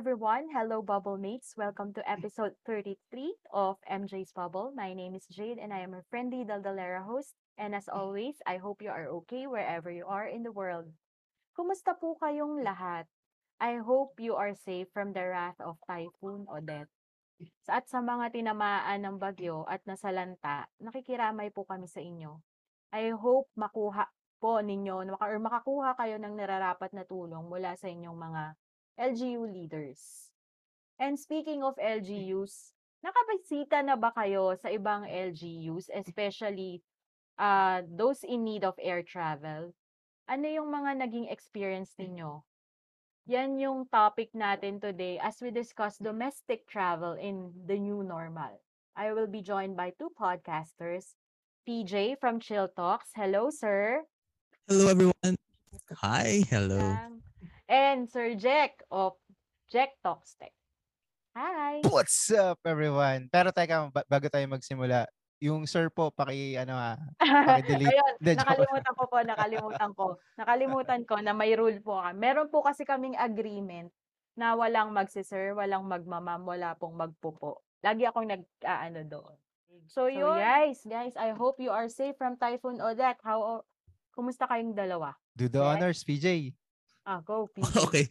Everyone. Hello, Bubble Mates. Welcome to episode 33 of MJ's Bubble. My name is Jade, and I am a friendly Daldalera host. And as always, I hope you are okay wherever you are in the world. Kumusta po kayong lahat? I hope you are safe from the wrath of Typhoon Odette. At sa mga tinamaan ng bagyo at nasalanta, nakikiramay po kami sa inyo. I hope makuha po ninyo or makakuha kayo ng nararapat na tulong mula sa inyong mga LGU leaders. And speaking of LGUs, nakabisita na ba kayo sa ibang LGUs, especially uh, those in need of air travel? Ano yung mga naging experience ninyo? Yan yung topic natin today as we discuss domestic travel in the new normal. I will be joined by two podcasters. PJ from Chill Talks. Hello, sir. Hello, everyone. Hi. Hello. And Sir Jack of Jack Talks Tech. Hi. What's up, everyone? Pero teka, bago tayo magsimula, yung sir po, paki, ano ha, paki-delete. Ayun, De, nakalimutan ko po, nakalimutan ko. Nakalimutan ko na may rule po. Meron po kasi kaming agreement na walang magsi-sir, walang magmamam, wala pong magpupo. Lagi akong nag, uh, ano doon. So, so yun. guys, guys, I hope you are safe from Typhoon Odette. How, kumusta kayong dalawa? Do the yes? honors, PJ. Ah, go, okay.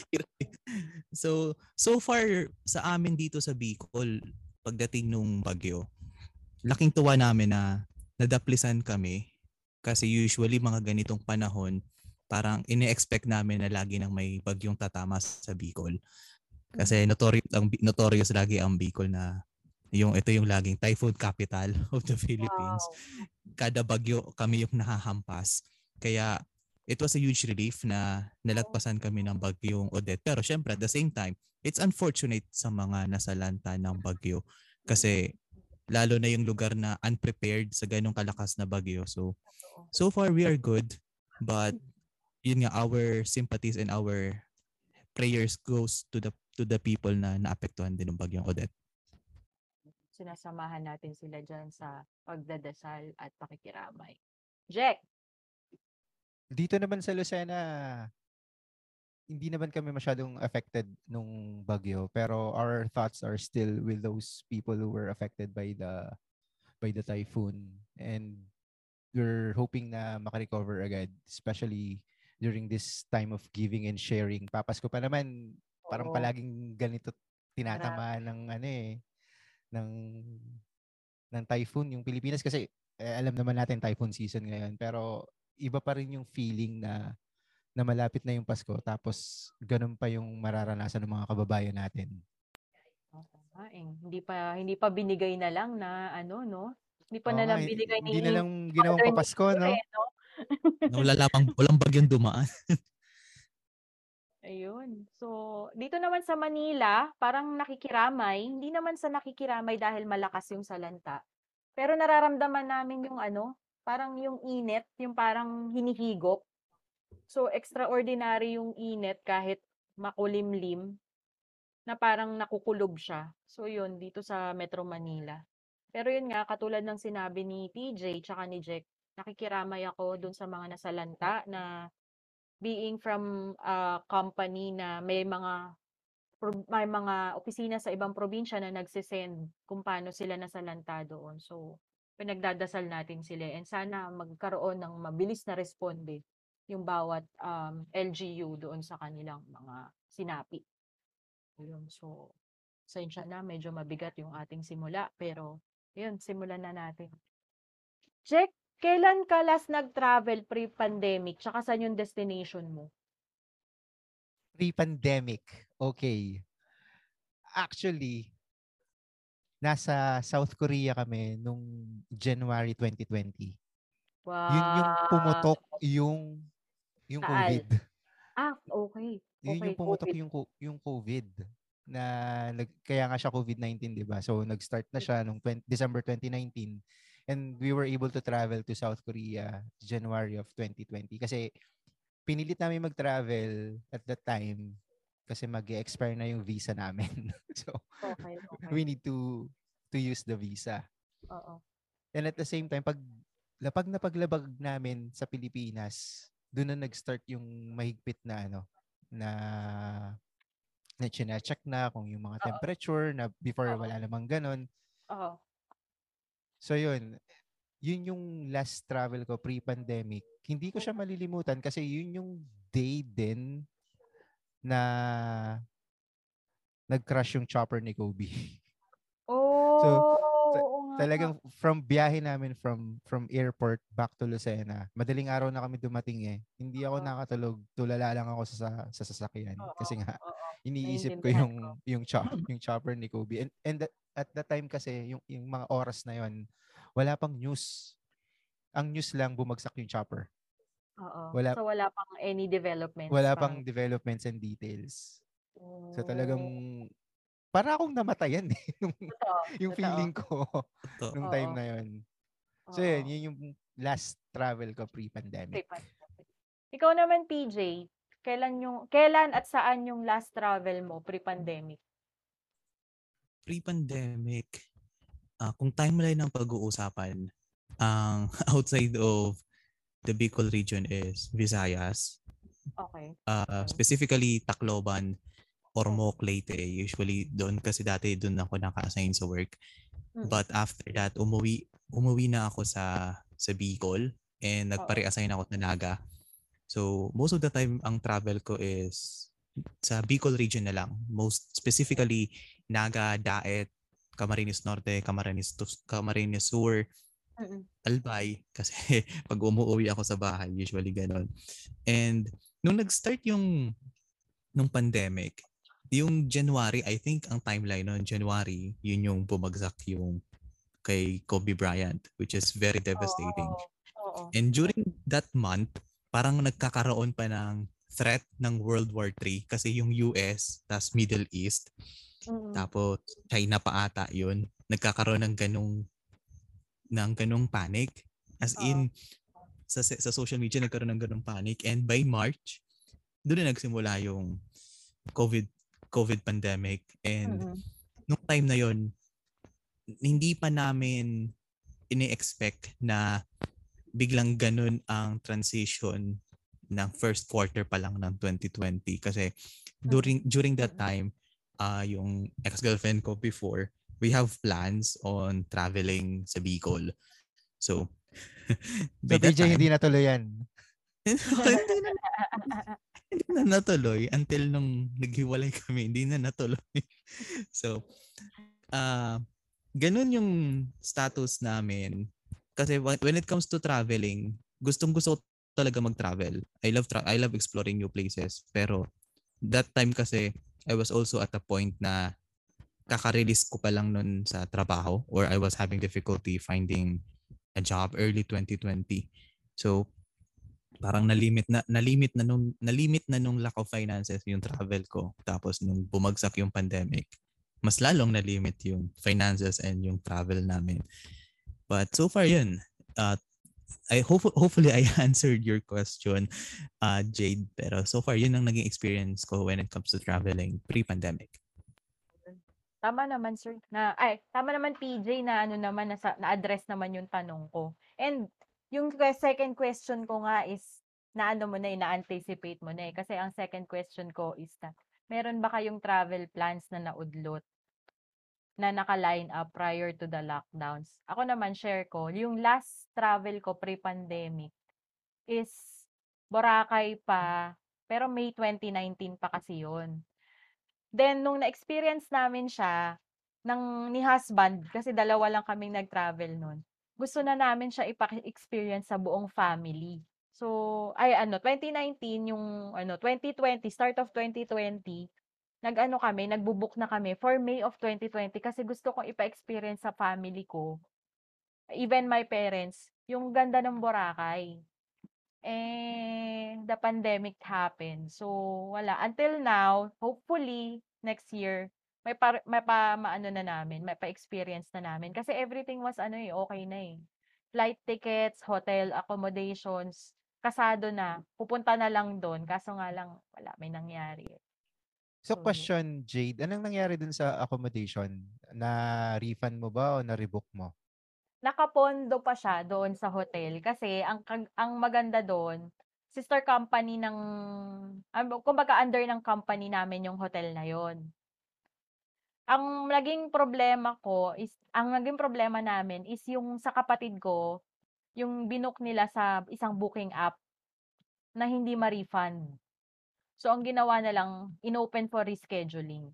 so, so far sa amin dito sa Bicol, pagdating nung bagyo, laking tuwa namin na nadaplisan kami kasi usually mga ganitong panahon parang ini-expect namin na lagi nang may bagyong tatama sa Bicol. Kasi mm. notorious ang notorious lagi ang Bicol na yung ito yung laging typhoon capital of the Philippines. Wow. Kada bagyo kami yung nahahampas. Kaya it was a huge relief na nalagpasan kami ng bagyong Odette. Pero syempre at the same time, it's unfortunate sa mga nasalanta ng bagyo kasi lalo na yung lugar na unprepared sa ganong kalakas na bagyo. So, so far we are good. But, yun nga, our sympathies and our prayers goes to the to the people na naapektuhan din ng bagyong Odette. Sinasamahan natin sila dyan sa pagdadasal at pakikiramay. Jack! Dito naman sa Lucena, hindi naman kami masyadong affected nung bagyo pero our thoughts are still with those people who were affected by the by the typhoon. And we're hoping na makarecover agad especially during this time of giving and sharing. Papasko pa naman parang Oo. palaging ganito tinatama ng ano eh ng ng typhoon yung Pilipinas. Kasi eh, alam naman natin typhoon season ngayon pero iba pa rin yung feeling na na malapit na yung Pasko tapos ganun pa yung mararanasan ng mga kababayan natin. Oo eh. Hindi pa hindi pa binigay na lang na ano no? Hindi pa Oo, na lang binigay ni Hindi na lang ginawang papasko no? Eh, no? wala lamang walang bagyong dumaan. Ayun. So, dito naman sa Manila, parang nakikiramay. Hindi naman sa nakikiramay dahil malakas yung salanta. Pero nararamdaman namin yung ano, parang yung init, yung parang hinihigop. So, extraordinary yung init kahit makulimlim na parang nakukulob siya. So, yun, dito sa Metro Manila. Pero yun nga, katulad ng sinabi ni PJ tsaka ni Jack, nakikiramay ako dun sa mga nasalanta na being from a company na may mga may mga opisina sa ibang probinsya na nagsisend kung paano sila nasalanta doon. So, pinagdadasal natin sila and sana magkaroon ng mabilis na responde yung bawat um, LGU doon sa kanilang mga sinapi. Yun, so, sensya na, medyo mabigat yung ating simula, pero yun, simulan na natin. Check, kailan ka last nag-travel pre-pandemic? Tsaka saan yung destination mo? Pre-pandemic, okay. Actually, nasa South Korea kami nung January 2020. Wow. Yun yung pumutok yung yung Saan? COVID. Ah, okay. Yun Okay, yung pumutok COVID. yung yung COVID. na nag, kaya nga siya COVID-19, 'di ba? So nag-start na siya nung 20, December 2019 and we were able to travel to South Korea January of 2020 kasi pinilit namin mag-travel at that time kasi mag-expire na yung visa namin. so Okay, okay. we need to to use the visa. Oo. And at the same time, pag lapag na paglabag namin sa Pilipinas, doon na nag-start yung mahigpit na ano, na na check na kung yung mga temperature na before Oo. wala namang ganon. Oo. So yun, yun yung last travel ko pre-pandemic. Hindi ko siya malilimutan kasi yun yung day din na nag-crash yung chopper ni Kobe. Oh, nga. Talagang from biyahe namin from from airport back to Lucena. Madaling araw na kami dumating eh. Hindi ako nakatulog. Tulala lang ako sa sa sasakyan kasi nga iniisip ko yung yung chop, yung chopper ni Kobe. And and that- at that time kasi yung yung mga oras na yon wala pang news. Ang news lang bumagsak yung chopper. Oo. Wala- so wala pang any developments. Wala parang- pang developments and details. So Oh, talagang para akong namatayan eh nung Totoo, yung totoo. feeling ko Totoo. nung time Oo. na yon. So Oo. yun, yun yung last travel ko pre-pandemic. Pre-pandemic. Ikaw naman, PJ, kailan yung kailan at saan yung last travel mo pre-pandemic? Pre-pandemic, ah, kung timeline ng pag-uusapan, ang outside of the Bicol region is Visayas, Okay. Okay. specifically Tacloban, Ormoc, Leyte. Usually doon kasi dati doon ako naka-assign sa work. Mm. But after that, umuwi umuwi na ako sa sa Bicol and nagpare-assign ako sa Naga. So, most of the time ang travel ko is sa Bicol region na lang. Most specifically Naga, Daet, Camarines Norte, Camarines Tus- Camarines Sur, Mm-mm. Albay kasi pag umuwi ako sa bahay, usually ganon. And nung nag-start yung nung pandemic, yung January, I think ang timeline noon January, yun yung bumagsak yung kay Kobe Bryant, which is very devastating. Oo. Oo. And during that month, parang nagkakaroon pa ng threat ng World War III kasi yung US, tas Middle East, Mm-mm. tapos China pa ata yun, nagkakaroon ng ganong ng ganong panic. As in, sa, sa social media nagkaroon ng ganong panic. And by March, doon na nagsimula yung COVID COVID pandemic. And Mm-mm. nung time na yon hindi pa namin ini-expect na biglang ganun ang transition ng first quarter pa lang ng 2020 kasi during during that Mm. time uh, yung ex-girlfriend ko before we have plans on traveling sa Bicol. So So PJ, hindi natuloy yan. hindi na, hindi na natuloy until nung naghiwalay kami hindi na natuloy. So ah ganun yung status namin. Kasi when it comes to traveling gustong gusto talaga mag-travel. I love tra- I love exploring new places. Pero that time kasi I was also at a point na kaka-release ko pa lang nun sa trabaho or I was having difficulty finding a job early 2020 so parang nalimit na nalimit na nung nalimit na nung lack of finances yung travel ko. Tapos nung bumagsak yung pandemic mas lalong nalimit yung finances and yung travel namin. But so far yun. Uh, I hope hopefully I answered your question uh, Jade. Pero so far yun ang naging experience ko when it comes to traveling pre-pandemic Tama naman, sir. Na, ay, tama naman, PJ, na ano naman, nasa, na-address naman yung tanong ko. And, yung second question ko nga is, na ano mo na, eh, na-anticipate mo na eh. Kasi ang second question ko is na, meron ba kayong travel plans na naudlot na naka-line up prior to the lockdowns? Ako naman, share ko, yung last travel ko pre-pandemic is Boracay pa, pero May 2019 pa kasi yun. Then, nung na-experience namin siya, ng, ni husband, kasi dalawa lang kaming nag-travel nun, gusto na namin siya ipa-experience sa buong family. So, ay ano, 2019, yung ano, 2020, start of 2020, nag-ano kami, nagbubook na kami for May of 2020 kasi gusto kong ipa-experience sa family ko, even my parents, yung ganda ng Boracay. Eh, the pandemic happened. So, wala. Until now, hopefully, next year, may pa may pa maano na namin, may pa-experience na namin. Kasi everything was ano eh, okey na eh. Flight tickets, hotel accommodations, kasado na. Pupunta na lang dun kaso nga lang wala, may nangyari eh. So So question, Jade, anong nangyari dun sa accommodation? Na-refund mo ba o na-rebook mo? Nakapondo pa siya doon sa hotel kasi ang ang maganda dun, sister company ng um, kumbaga under ng company namin yung hotel na yun. Ang naging problema ko is ang naging problema namin is yung sa kapatid ko, yung binook nila sa isang booking app na hindi ma-refund. So ang ginawa na lang, inopen for rescheduling.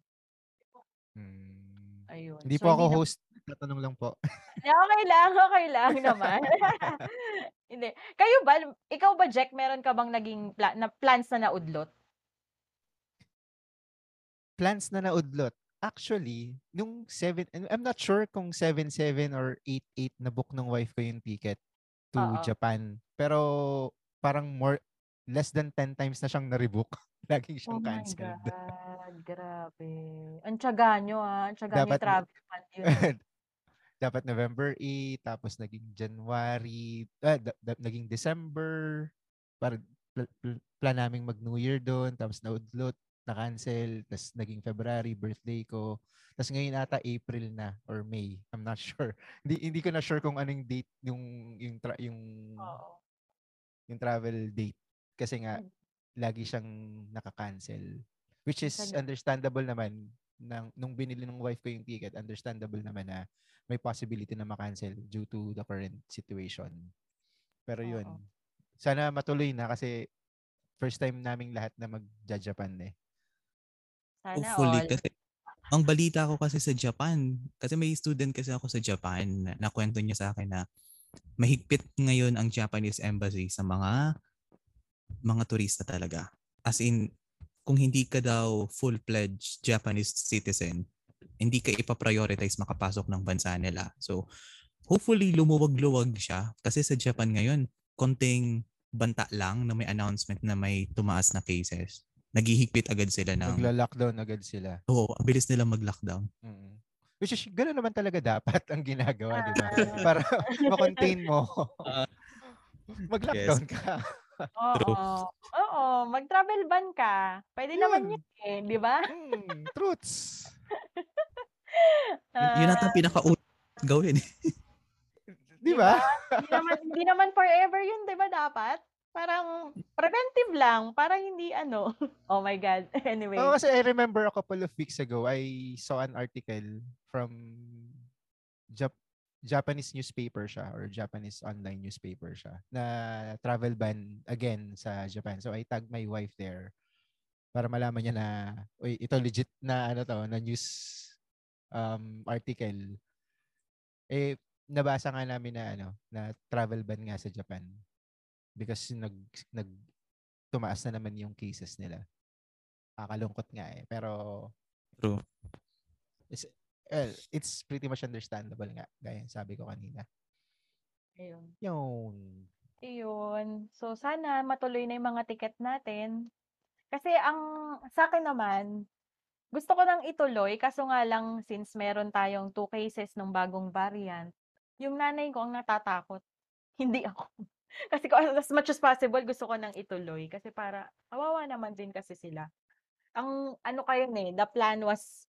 Hmm. Ayun. Hindi So po ako hindi host, tatanong lang po. Okey lang, okey lang naman. Hindi. Kayo ba, ikaw ba Jack, meron ka bang naging pla na plans na naudlot? Plans na naudlot. Actually, nung 7 I'm not sure kung 7-7 or 8-8 na book ng wife ko yung ticket to Oo. Japan. Pero parang more less than 10 times na siyang na-rebook. Lagi Oh siyang my canceled. God, grabe. Ang tiyaga niyo, ah, ang tiyaga Dapat travel fund yun. dapat November 8, tapos naging January, ah, da- da- naging December. Para pl- pl- plan naming mag New Year doon, tapos naudlot, na-cancel, tapos naging February, birthday ko. Tapos ngayon ata April na or May. I'm not sure. Hindi hindi ko na sure kung anong date yung yung tra- yung Oo. yung travel date kasi nga Hmm. lagi siyang naka-cancel. Which is understandable naman nang nung binili ng wife ko yung ticket, understandable naman na may possibility na ma-cancel due to the current situation. Pero yun, Oo. sana matuloy na kasi first time naming lahat na mag-Japan eh. Sana Hopefully all. kasi ang balita ko kasi sa Japan, kasi may student kasi ako sa Japan na nakwento niya sa akin na mahigpit ngayon ang Japanese embassy sa mga mga turista talaga. As in, kung hindi ka daw full-fledged Japanese citizen, hindi ka ipa-prioritize makapasok ng bansa nila. So, hopefully lumuwag-luwag siya kasi sa Japan ngayon, konting banta lang na may announcement na may tumaas na cases. Naghihigpit agad sila ng Magla-lockdown agad sila. Oo, ang bilis nila mag-lockdown. Mm. Which is, gano'n naman talaga dapat ang ginagawa, di ba? Para ma-contain mo. Ah. Mag-lockdown ka. Oo. Oo, mag-travel ban ka. Naman Yun. yun eh, di ba? Mm, truths. Y- yun ata Ah, pinakaunang gawin. Di ba? Hindi naman hindi naman forever yun, di ba dapat? Parang preventive lang para hindi ano. Oh my God. Anyway. Oo, kasi I remember a couple of weeks ago, I saw an article from Jap- Japanese newspaper siya or Japanese online newspaper siya na travel ban again sa Japan. So I tagged my wife there para malaman niya na uy, ito legit na ano to, na news um, article. Eh nabasa nga namin na ano, na travel ban nga sa Japan because nag nag tumaas na naman yung cases nila. Kakalungkot nga eh. Pero True. it's, well, it's pretty much understandable nga. Gaya sabi ko kanina. Ayun. Yun. Iyon. So sana matuloy na yung mga ticket natin. Kasi ang sa akin naman, gusto ko nang ituloy kaso nga lang since meron tayong two cases ng bagong variant, yung nanay ko ang natatakot. Hindi ako. Kasi ko as much as possible gusto ko nang ituloy kasi para kawawa naman din kasi sila. Ang ano kayo eh, the plan was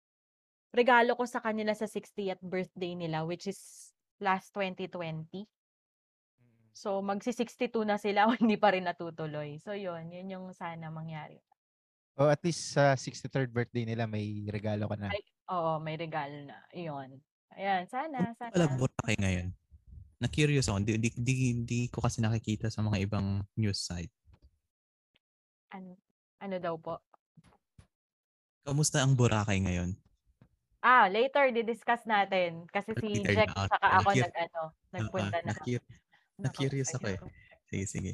regalo ko sa kanila sa 60th birthday nila which is last 2020. So magsi-62 na sila hindi pa rin natutuloy. So yun, yun yung sana mangyari. O at least sa 63rd birthday nila may regalo ka na. Ay, oo, may regalo na. Iyon. Ayan, sana, pala sana. Boracay ngayon? Na-curious ako. Di, di, di, di ko kasi nakikita sa mga ibang news site. Ano, ano daw po? Kamusta ang Boracay ngayon? Ah, later di-discuss natin kasi si Later Jack na, saka ako nag ano, nagpunta Ah, ah, na. na-cur- na-curious ako eh. Sige, sige.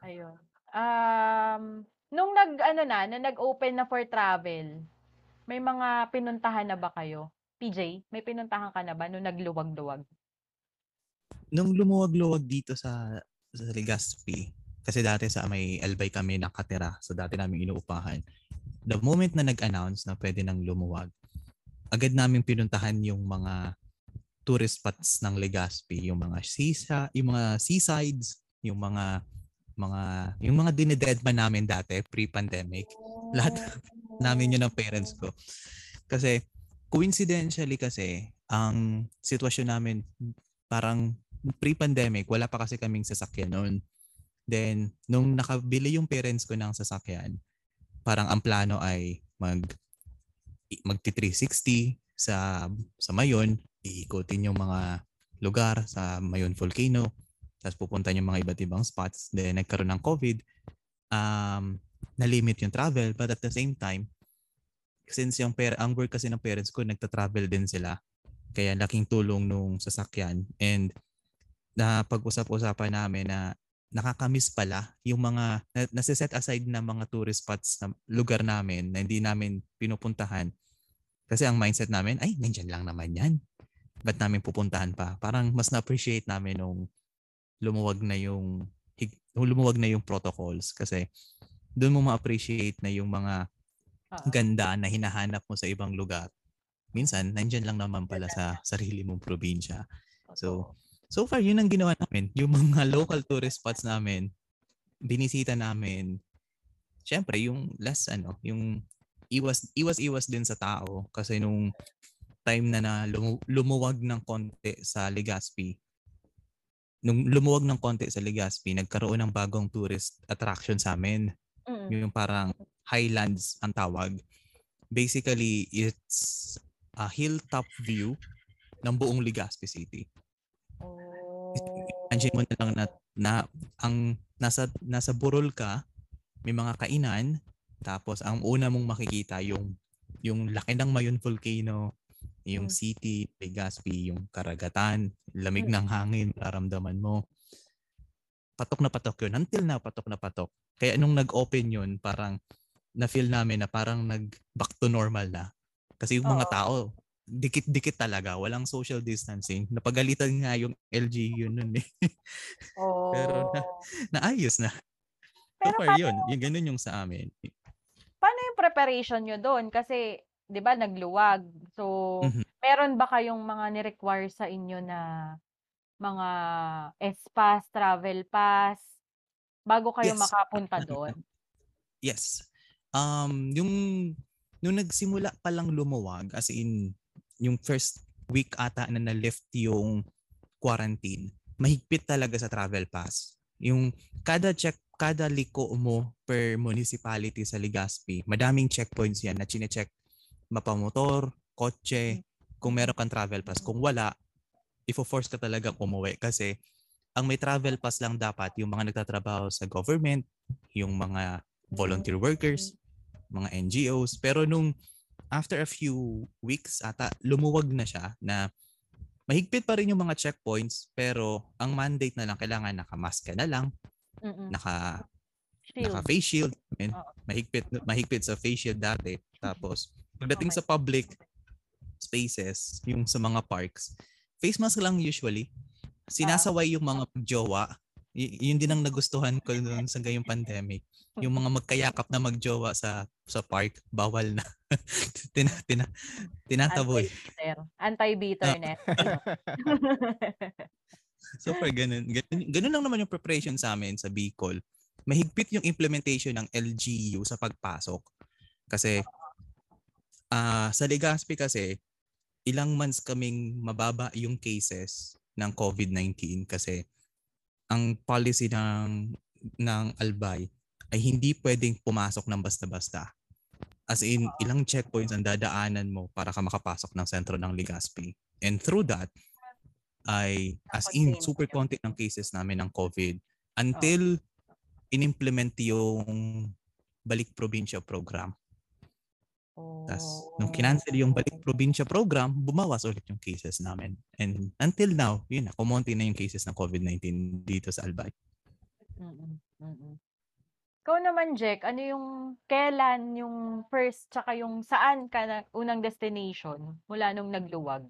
Ayun. Um, nung nag ano na, nung nag-open na for travel, may mga pinuntahan na ba kayo? PJ, may pinuntahan ka na ba nung nagluwag-luwag? Nung lumuwag-luwag dito sa, sa Legazpi, kasi dati sa may Albay kami nakatira, so dati namin inuupahan. the moment na nag-announce na pwede nang lumuwag, agad namin pinuntahan yung mga tourist spots ng Legazpi, yung mga sisa, yung mga seasides, yung mga mga yung mga dinededman namin dati pre-pandemic. Lahat namin yun ng parents ko. Kasi coincidentally kasi ang sitwasyon namin parang pre-pandemic wala pa kasi kaming sasakyan noon. Then nung nakabili yung parents ko ng sasakyan, parang ang plano ay mag magti 360 sa sa Mayon, iikutin yung mga lugar sa Mayon Volcano, tapos pupunta yung mga iba't ibang spots. Then nagkaroon ng COVID, um, na-limit yung travel, but at the same time, since yung per ang work kasi ng parents ko, nagta-travel din sila. Kaya laking tulong nung sasakyan. And na pag-usap-usapan namin na nakakamiss pala yung mga na, nasiset aside na mga tourist spots sa lugar namin na hindi namin pinupuntahan. Kasi ang mindset namin, ay, nandyan lang naman yan. Ba't namin pupuntahan pa? Parang mas na-appreciate namin nung lumuwag na yung lumuwag na yung protocols kasi doon mo ma-appreciate na yung mga ganda na hinahanap mo sa ibang lugar. Minsan, nandyan lang naman pala sa sarili mong probinsya. So, so far, yun ang ginawa namin. Yung mga local tourist spots namin, binisita namin. Siyempre, yung less, ano, yung iwas, iwas, iwas din sa tao. Kasi nung time na na lumu- lumuwag ng konti sa Legazpi, nung lumuwag ng konti sa Legazpi, nagkaroon ng bagong tourist attraction sa amin. Mm. Yung parang highlands ang tawag. Basically, it's a hilltop view ng buong Legazpi City. Oh. Imagine mo na lang na, na ang nasa nasa Burol ka, may mga kainan, tapos ang una mong makikita yung yung laki ng Mayon Volcano, yung Mm. city, Legazpi, yung karagatan, lamig Mm. ng hangin, nararamdaman mo. Patok na patok yun. Until na patok na patok. Kaya nung nag-open yun, parang na-feel namin na parang nag back to normal na. Kasi yung mga Oo. tao, dikit-dikit talaga, walang social distancing. Napagalitan nga yung LGU nun eh. Oh. Pero na, naayos na. So Pero far paano, yun, yung ganun yung sa amin. paano yung preparation nyo doon? Kasi, di ba, nagluwag. So, Mhm. meron ba kayong mga ni-require sa inyo na mga S-Pass, travel pass, bago kayo Yes. makapunta doon? Yes. Um, yung nung nagsimula pa lang lumuwag, as in, yung first week ata na na-lift yung quarantine, mahigpit talaga sa travel pass. Yung kada check, kada liko mo per municipality sa Legazpi, madaming checkpoints yan na chine-check mapamotor, kotse, kung meron kang travel pass. Kung wala, ifo-force ka talaga umuwi kasi ang may travel pass lang dapat yung mga nagtatrabaho sa government, yung mga volunteer workers, mga NGOs. Pero nung after a few weeks ata, lumuwag na siya na mahigpit pa rin yung mga checkpoints pero ang mandate na lang kailangan nakamask ka na lang, Mm-mm. naka Shield. naka face shield, and Oo. mahigpit mahigpit sa face shield dati. Tapos pagdating Okay. sa public spaces, yung sa mga parks, face mask lang usually. Sinasaway yung mga magjowa. Y- yun din ang nagustuhan ko noon sa gayong pandemic. Yung mga magkayakap na magjowa sa sa park, bawal na. tina, tina, tinataboy. Anti-bitter. Anti-bitterness. So far, ganun, ganun. Ganun lang naman yung preparation sa amin sa Bicol. Mahigpit yung implementation ng LGU sa pagpasok. Kasi ah sa Legazpi kasi, ilang months kaming mababa yung cases ng COVID-19 kasi ang policy ng ng Albay ay hindi pwedeng pumasok ng basta-basta. As in, ilang checkpoints ang dadaanan mo para ka makapasok ng sentro ng Legazpi. And through that, ay as in super konti ng cases namin ng COVID until inimplement yung balik probinsya program. Tapos nung kinancel yung balik probinsya program, bumawas ulit yung cases namin. And until now, yun na, kumonti na yung cases ng COVID-19 dito sa Albay. Mm-mm, mm-mm. Ikaw naman, Jack, ano yung kailan yung first tsaka yung saan ka na unang destination mula nung nagluwag?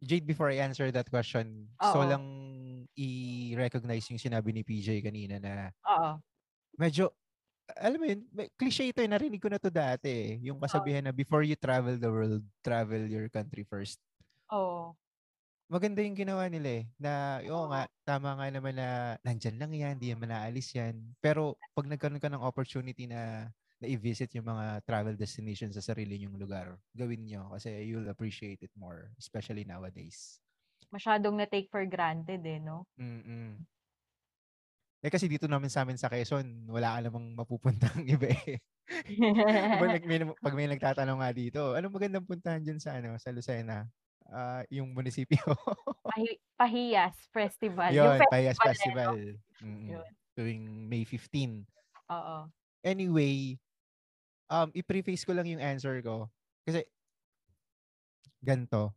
Jade, before I answer that question, so Oo. lang i-recognize yung sinabi ni PJ kanina na Oo. medyo alam mo yun, may- cliche ito eh, narinig ko na to dati eh. Yung kasabihan na before you travel the world, travel your country first. Oo. Maganda yung ginawa nila eh. Na, oo nga, tama nga naman na nandyan lang yan, di yan manaalis yan. Pero pag nagkaroon ka ng opportunity na na i-visit yung mga travel destinations sa sarili nyong lugar, gawin nyo kasi you'll appreciate it more, especially nowadays. Masyadong na-take for granted eh, no? Mm-mm. Eh kasi dito namin sa amin sa Quezon, wala ka namang mapupuntang iba eh. pag, may, pag may nagtatanong nga dito, anong magandang puntahan dyan sa, ano, sa Lucena? Ah, yung munisipyo. Pahi- Pahiyas Festival. Yun, yung Payas festival, Festival. Yun. Tuwing May 15. Oo. Anyway, um, i-preface ko lang yung answer ko. Kasi, ganto.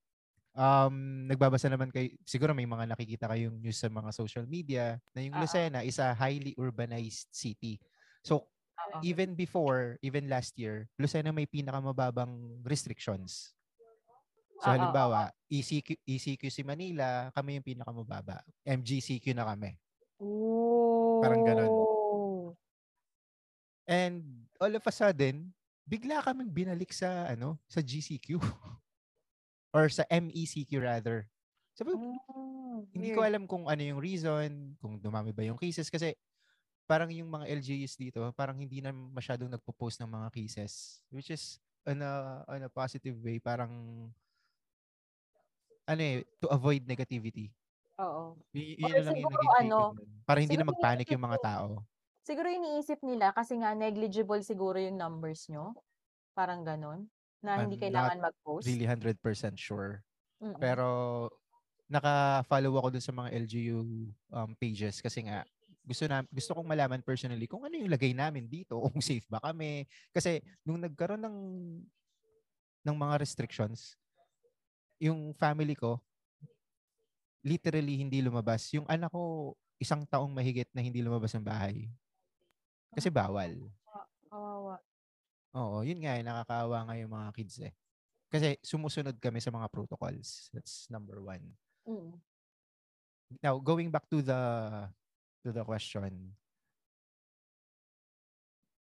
Um, nagbabasa naman kay siguro may mga nakikita kayong news sa mga social media na yung Oo. Lucena is a highly urbanized city. So, Oo. even before, even last year, Lucena may pinakamababang restrictions. So halimbawa, ECQ, ECQ si Manila, kami yung pinakamababa. MGCQ na kami. Parang ganon. Oh. And all of a sudden, bigla kaming binalik sa ano, sa GCQ or sa MECQ rather. Sabi, ko, Oh, hindi ko alam kung ano yung reason, kung dumami ba yung cases kasi parang yung mga LGUs dito, parang hindi na masyadong nagpo-post ng mga cases which is on a, on a positive way, parang ano eh, to avoid negativity. Oo. Y- yun Or lang yung siguro take ano. Para hindi na magpanic yung mga tao. Siguro iniisip nila kasi nga negligible siguro yung numbers nyo. Parang ganon. Na hindi kailangan mag-post. Really 100% sure. Mm-mm. Pero naka-follow ako dun sa mga LGU um, pages kasi nga gusto na gusto kong malaman personally kung ano yung lagay namin dito, kung safe ba kami. Kasi nung nagkaroon ng ng mga restrictions, yung family ko literally hindi lumabas. Yung anak ko isang taong mahigit na hindi lumabas ng bahay. Kasi bawal. Oo, yun nga, eh, nakakaawa nga yung mga kids eh. Kasi sumusunod kami sa mga protocols. That's number one. Mm. Now, going back to the to the question.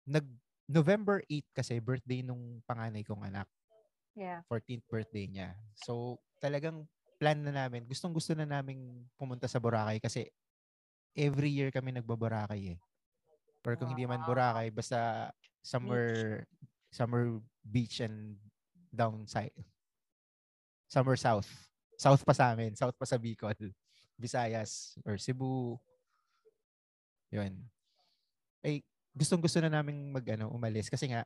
Nag November 8 kasi birthday nung panganay kong anak. Yeah. 14th birthday niya. So, talagang plan na namin. Gustong gusto na naming pumunta sa Boracay kasi every year kami nagbo-Boracay eh. Or kung hindi man Boracay, basta somewhere somewhere beach and downside. Somewhere south. South pa sa amin. South pa sa Bicol. Visayas or Cebu. Yun. Eh, gustong gusto na naming mag ano, umalis kasi nga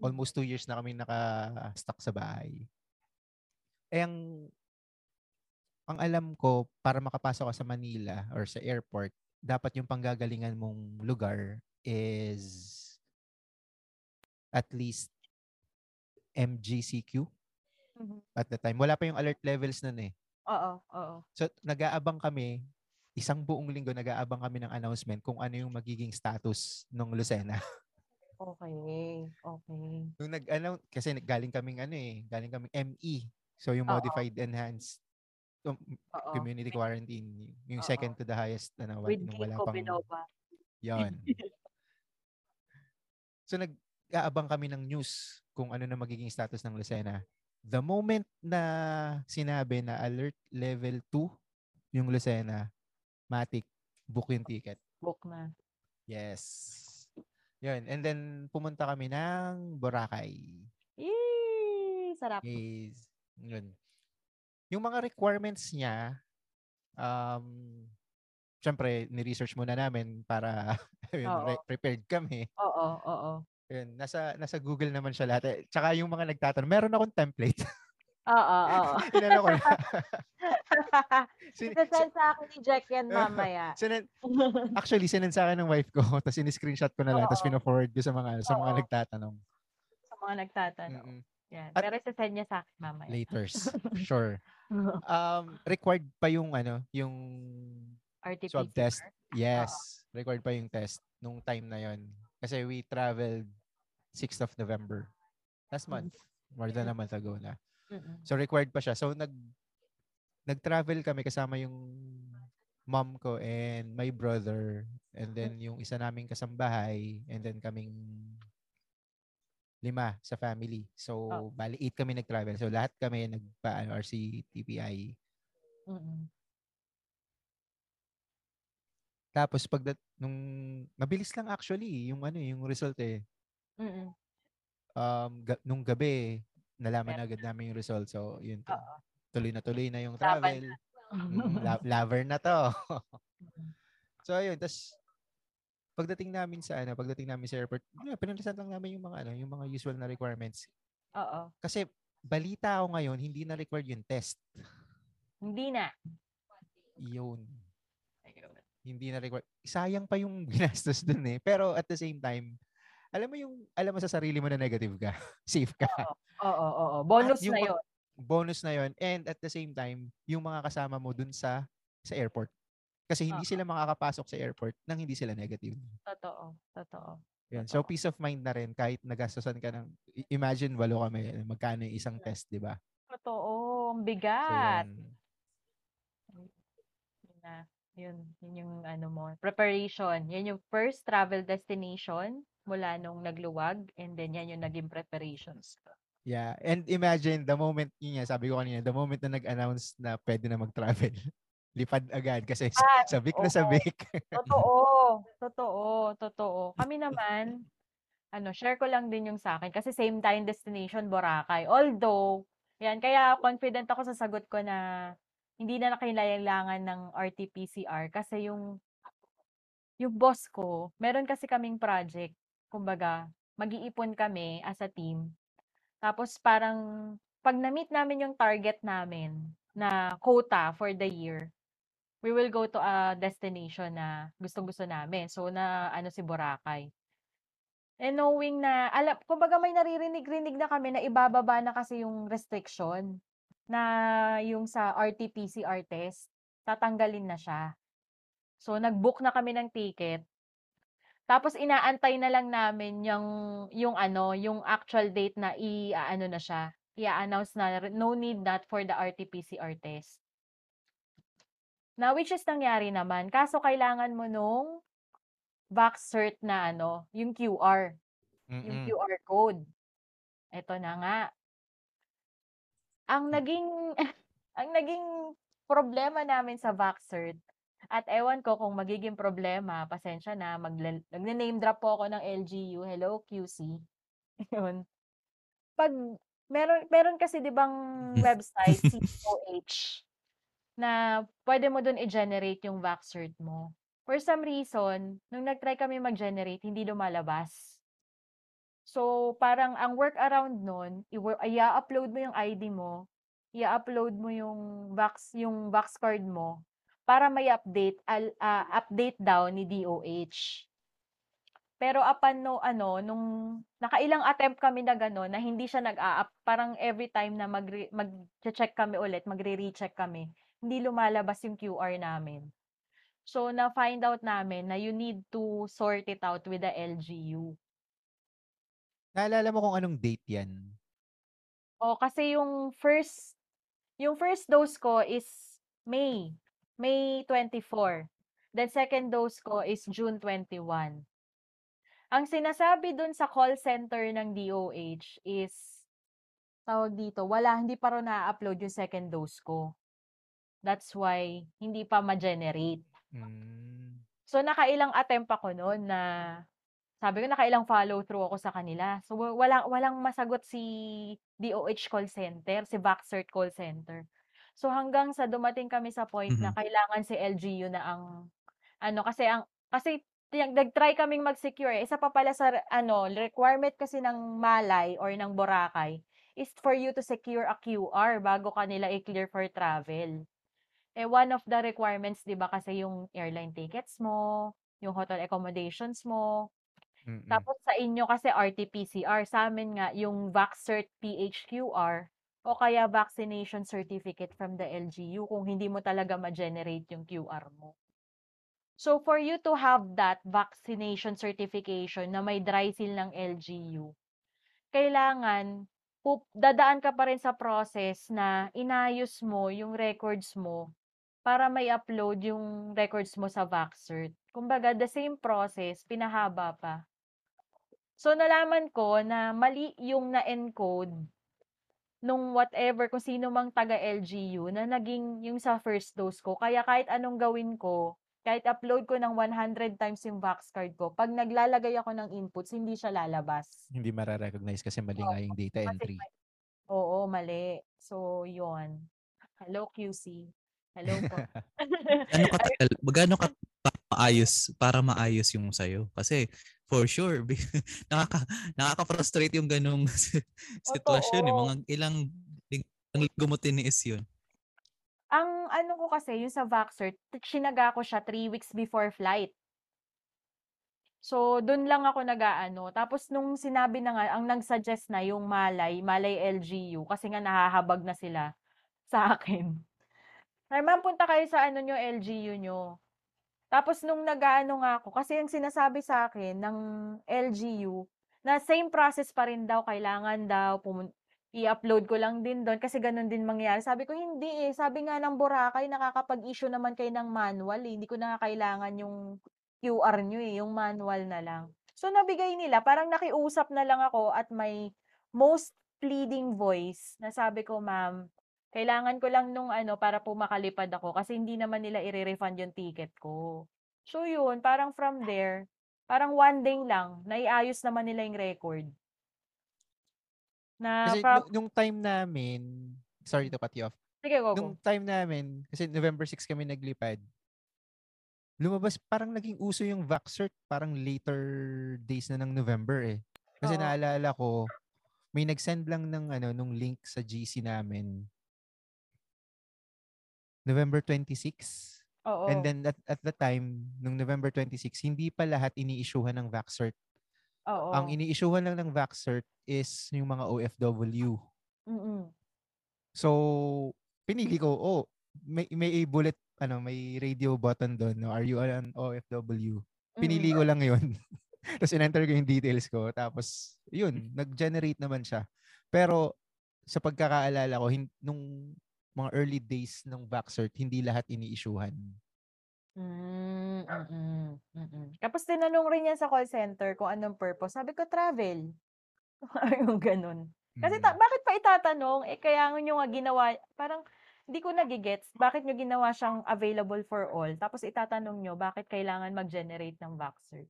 almost two years na kami naka-stuck sa bahay. Eh, ang, ang alam ko, para makapasok ka sa Manila or sa airport, dapat yung panggagalingan mong lugar is at least MGCQ Mhm. at the time. Wala pa yung alert levels nun eh. Oo, oo. So, nag-aabang kami, isang buong linggo nag-aabang kami ng announcement kung ano yung magiging status ng Lucena. Okay. Okay. Nung nag-announce, kasi nag- galing kaming ano eh, galing kaming ME. So, yung Oo. modified enhanced um, community quarantine, yung Oo. second to the highest, ano, With nung Kiko wala pang, Binova. So, nag-aabang kami ng news kung ano na magiging status ng Lucena. The moment na sinabi na alert level 2 yung Lucena, Matic, book yung ticket. Book na. Yes. Yun. And then, pumunta kami ng Boracay. Yee! Sarap. Is, yun. Yung mga requirements niya, um, syempre, ni-research muna namin para Oo. re- prepared kami. Oo, oo. Yun, nasa, nasa Google naman siya lahat. Eh, Tsaka yung mga nagtatanong, meron akong template. Oo, oo. Inano ko na. Sin- sa akin ni Jack yan mamaya. sinan- actually, sinend sa akin ng wife ko, tapos in-screenshot ko na lang, tapos Oo. pina-forward ko sa mga, sa mga Oo. nagtatanong. sa mga nagtatanong. Mm-mm. Yan. At- Pero isasend niya sa akin mamaya. Laters. sure. Um, required pa yung ano, yung RT-PCR. swab test. Yes. Required pa yung test nung time na yon. Kasi we traveled 6th of November. Last Mhm. month. More than a month ago na. Mm-mm. So required pa siya. So nag nag-travel kami kasama yung mom ko and my brother and then yung isa naming kasambahay and then kaming lima sa family. So, Oh. bali eight kami nag-travel. So, lahat kami nagpa ano, RC TPI. Mm. Tapos pag nung mabilis lang actually yung ano eh, yung result eh. Mm. Um ga- nung gabi nalaman Meron agad namin yung result. So, yun to. Oo. Tuloy na tuloy na yung Laban travel. Mm, la- lover na to. Mm. so, ayun. Tapos, pagdating namin sa ano, pagdating namin sa airport, yeah, pinalisan lang namin yung mga ano, yung mga usual na requirements. Oo. Kasi balita ako ngayon, hindi na required yung test. Hindi na. Yun. Hindi na required. Sayang pa yung ginastos dun eh. Pero at the same time, alam mo yung, alam mo sa sarili mo na negative ka. Safe ka. Oo, oo, oo. Bonus yung na yun. Bonus na yon And at the same time, yung mga kasama mo dun sa sa airport. Kasi hindi Oo. sila makakapasok sa airport nang hindi sila negative. Totoo. Totoo. Yan. So peace of mind na rin kahit nagastosan ka ng imagine walo kami magkano yung isang test, 'di ba? Totoo. Ang So bigat. yun. Yun na. Yun. Yun yung ano mo. Preparation. Yan yung first travel destination mula nung nagluwag and then yan yung naging preparations ko. Yeah. And imagine the moment yun nga, sabi ko kanina, the moment na nag-announce na pwede na mag-travel. Lipad agad kasi Ah, sabik na oo. sabik. Totoo. Totoo. Totoo. Kami naman, ano, share ko lang din yung sa akin kasi same time destination Boracay. Although, yan, kaya confident ako sa sagot ko na hindi na nakailangan ng RT-PCR kasi yung yung boss ko, meron kasi kaming project. Kumbaga, mag-iipon kami as a team. Tapos parang pag na-meet namin yung target namin na quota for the year, we will go to a destination na gustong-gusto namin. So, na ano si Boracay. And knowing na, alam, kumbaga may naririnig-rinig na kami na ibababa na kasi yung restriction na yung sa RT-PCR test, tatanggalin na siya. So, nag-book na kami ng ticket. Tapos inaantay na lang namin yung yung ano, yung actual date na i-aano na siya, i-announce na no need not for the RT-PCR test. Na which is nangyari naman, kaso kailangan mo nung Vax cert na ano, yung QR, yung Mm-mm. QR code. Eto na nga. Ang naging ang naging problema namin sa Vax cert at ewan ko kung magiging problema, pasensya na, magla- nagne-name drop po ako ng LGU. Hello, QC. Yun. Pag, meron, meron kasi di bang website, COH, na pwede mo dun i-generate yung Vaxcert mo. For some reason, nung nag-try kami mag-generate, hindi lumalabas. So, parang ang workaround nun, i-upload mo yung ID mo, i-upload mo yung Vax, yung Vax card mo, para may update al, ah, update daw ni DOH. Pero upon no ano nung nakailang attempt kami na gano'n na hindi siya nag-a-up parang every time na mag mag-check kami ulit, magre-recheck kami, hindi lumalabas yung QR namin. So na find out namin na you need to sort it out with the LGU. Naalala mo kung anong date 'yan? O kasi yung first yung first dose ko is May. May 24. Then second dose ko is June 21. Ang sinasabi dun sa call center ng DOH is tawag dito, wala, hindi pa rin na-upload yung second dose ko. That's why hindi pa ma-generate. Mm. So nakailang attempt ako noon na sabi ko nakailang follow through ako sa kanila. So wa- walang walang masagot si DOH call center, si Vaxcert call center. So hanggang sa dumating kami sa point na Mhm. kailangan si LGU na ang ano kasi ang kasi tinag- nag-try kaming mag-secure. eh. Isa pa pala sa re- ano requirement kasi ng Malay or ng Boracay is for you to secure a QR bago ka nila i-clear for travel. Eh one of the requirements 'di ba kasi yung airline tickets mo, yung hotel accommodations mo, Mm-mm. tapos sa inyo kasi RT-PCR, sa amin nga yung Vaxcert PHQR o kaya vaccination certificate from the LGU kung hindi mo talaga ma-generate yung QR mo. So for you to have that vaccination certification na may dry seal ng LGU, kailangan pup- dadaan ka pa rin sa process na inayos mo yung records mo para may upload yung records mo sa Vaxcert. Kumbaga, the same process, pinahaba pa. So, nalaman ko na mali yung na-encode nung whatever, kung sino mang taga-LGU na naging yung sa first dose ko. Kaya kahit anong gawin ko, kahit upload ko ng 100 times yung Vax card ko, pag naglalagay ako ng inputs, hindi siya lalabas. Hindi mararecognize kasi mali nga yung data entry. Oo, mali. So, yon Hello, QC. Hello po. Ano katagal, gaano ka para maayos, para maayos yung sayo? Kasi for sure, nakaka, nakaka-frustrate yung ganong sitwasyon. Eh. Mga ilang, ilang linggo mo tiniis yun. Ang ano ko kasi, yung sa Vaxcert, sinaga ko siya 3 weeks before flight. So, dun lang ako nag-aano. Tapos nung sinabi na nga, ang nag-suggest na yung Malay, Malay LGU, kasi nga nahahabag na sila sa akin. Ay, ma'am, punta kayo sa ano nyo, LGU nyo. Tapos nung nag-aano nga ako, kasi yung sinasabi sa akin ng LGU, na same process pa rin daw, kailangan daw, i-upload ko lang din doon kasi ganun din mangyayari. Sabi ko, hindi eh. Sabi nga ng Boracay, nakakapag-issue naman kayo ng manual eh. Hindi ko na kailangan yung QR nyo eh, yung manual na lang. So, nabigay nila, parang nakiusap na lang ako at may most pleading voice na sabi ko, ma'am, kailangan ko lang nung ano para po makalipad ako kasi hindi naman nila i-refund yung ticket ko. So, yun, parang from there, parang one day lang, naiayos naman nila yung record. Na Kasi from, nung, time namin, sorry to cut you off. sige, go, go. Nung time namin, kasi November 6 kami naglipad, lumabas, parang naging uso yung Vaxcert, parang later days na ng November eh. Kasi Oo. naalala ko, may nag-send lang ng ano, nung link sa GC namin. November 26. Oo. And then at, at the time, nung November 26, hindi pa lahat ini-issuehan ng Vaxcert. Oo. Ang ini-issuehan lang ng Vaxcert is yung mga OFW. Mm-mm. So, pinili ko, oh, may, may bullet, ano, may radio button doon, no? Are you an OFW? Pinili ko lang yun. Tapos in-enter ko yung details ko. Tapos, yun, nag-generate naman siya. Pero, sa pagkakaalala ko, hin- nung mga early days ng Vaxcert, hindi lahat ini-issuehan. Mm, mm, mm. Tapos tinanong rin niya sa call center kung anong purpose. Sabi ko, travel. yung ganun. Kasi Mm. ta- bakit pa itatanong? Eh, kaya nyo nga ginawa, parang hindi ko nagigets. Bakit nyo ginawa siyang available for all? Tapos itatanong nyo, bakit kailangan mag-generate ng Vaxer?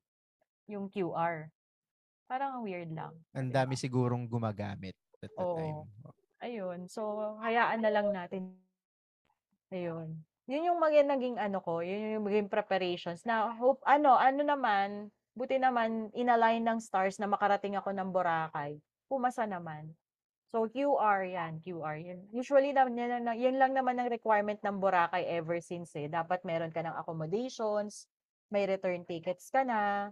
Yung QR. Parang ang weird lang. Ang diba? dami sigurong gumagamit at Oo. time. Ayun. So, hayaan na lang natin. Ayun. Yun yung mga naging ano ko, yun yung maging preparations na hope, ano, ano naman, buti naman, inalign ng stars na makarating ako ng Boracay. Pumasa naman. So, QR yan, QR. Yun. Usually, naman, yan, yan- yan lang naman ang requirement ng Boracay ever since eh. Dapat meron ka ng accommodations, may return tickets ka na,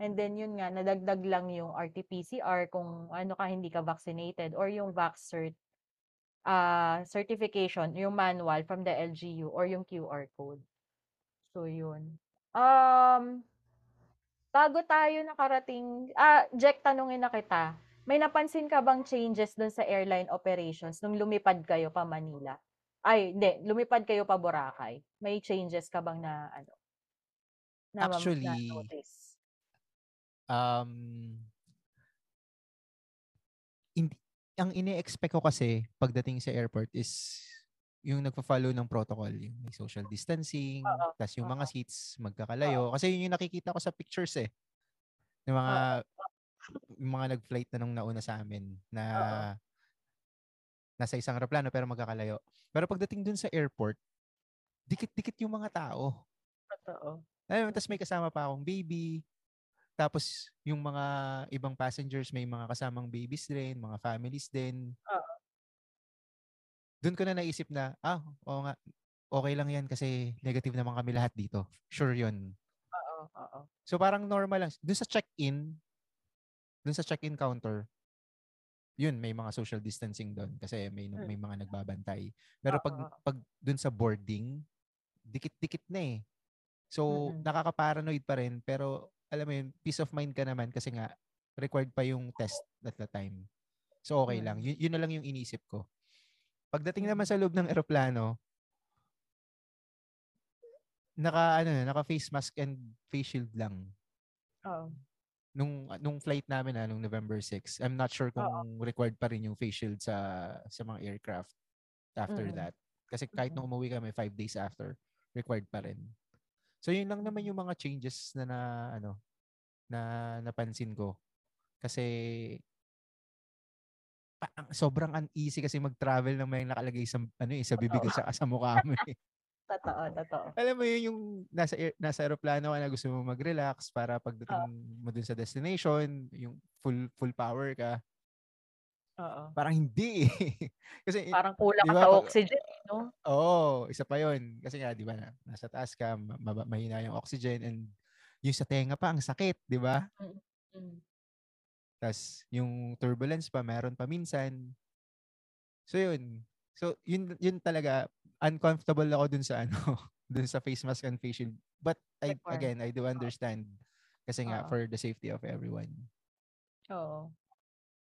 and then yun nga, nadagdag lang yung RT-PCR kung ano ka hindi ka vaccinated or yung Vaxcert ah certification, yung manual from the LGU or yung QR code. So, yun. Um, bago tayo nakarating, ah, Jack, tanungin na kita. May napansin ka bang changes dun sa airline operations nung lumipad kayo pa Manila? Ay, hindi, lumipad kayo pa Boracay. May changes ka bang na ano? Na, Actually, na notice? Um, hindi, ang ini-expect ko kasi pagdating sa airport is yung nagpa-follow ng protocol, yung may social distancing, Oo, tas yung mga seats magkakalayo. Kasi yun yung nakikita ko sa pictures eh. Yung mga, yung mga nag-flight na nung nauna sa amin na nasa isang aeroplano pero magkakalayo. Pero pagdating dun sa airport, dikit-dikit yung mga tao. Totoo. Ayun, tapos may kasama pa akong baby. Tapos yung mga ibang passengers may mga kasamang babies din, mga families din. Oo. Doon ko na naisip na, ah, oo nga, okay lang yan kasi negative naman kami lahat dito. Sure yun. Oo, oo. So parang normal lang. Doon sa check-in, doon sa check-in counter, yun, may mga social distancing doon kasi may Hmm. may mga nagbabantay. Pero pag pag doon sa boarding, dikit-dikit na eh. So Mm-mm. nakaka-paranoid pa rin pero alam mo yun, peace of mind ka naman kasi nga required pa yung test at the time. So okay lang. Mm. Yun, yun na lang yung inisip ko. Pagdating naman Mm. sa loob ng eroplano, naka ano, naka face mask and face shield lang Oo. nung nung flight namin na nung November 6. I'm not sure kung required pa rin yung face shield sa sa mga aircraft after Mm. that. Kasi kahit nung umuwi kami five days after, required pa rin. So yun lang naman yung mga changes na, na ano na napansin ko. Kasi pa- ang- sobrang uneasy kasi mag-travel na may nakalagay sa ano eh, sa bibig at saka sa mukha mo. eh. Totoo, totoo. Alam mo yun yung nasa nasa eroplano ka na gusto mo mag-relax para pagdating mo dun sa destination, yung full full power ka. Oo. Parang hindi. eh. kasi Parang kulang Di ka sa oxygen, no? Oo, isa pa yon Kasi nga, di ba, na, nasa taas ka, ma- ma- mahina yung oxygen and yung sa tenga pa, ang sakit, di ba? Mm. Tapos yung turbulence pa, meron pa minsan. So yun. So yun, yun talaga, uncomfortable ako dun sa ano, dun sa face mask and face shield. But I, again, I do understand. Kasi nga, Oo. for the safety of everyone. Oo.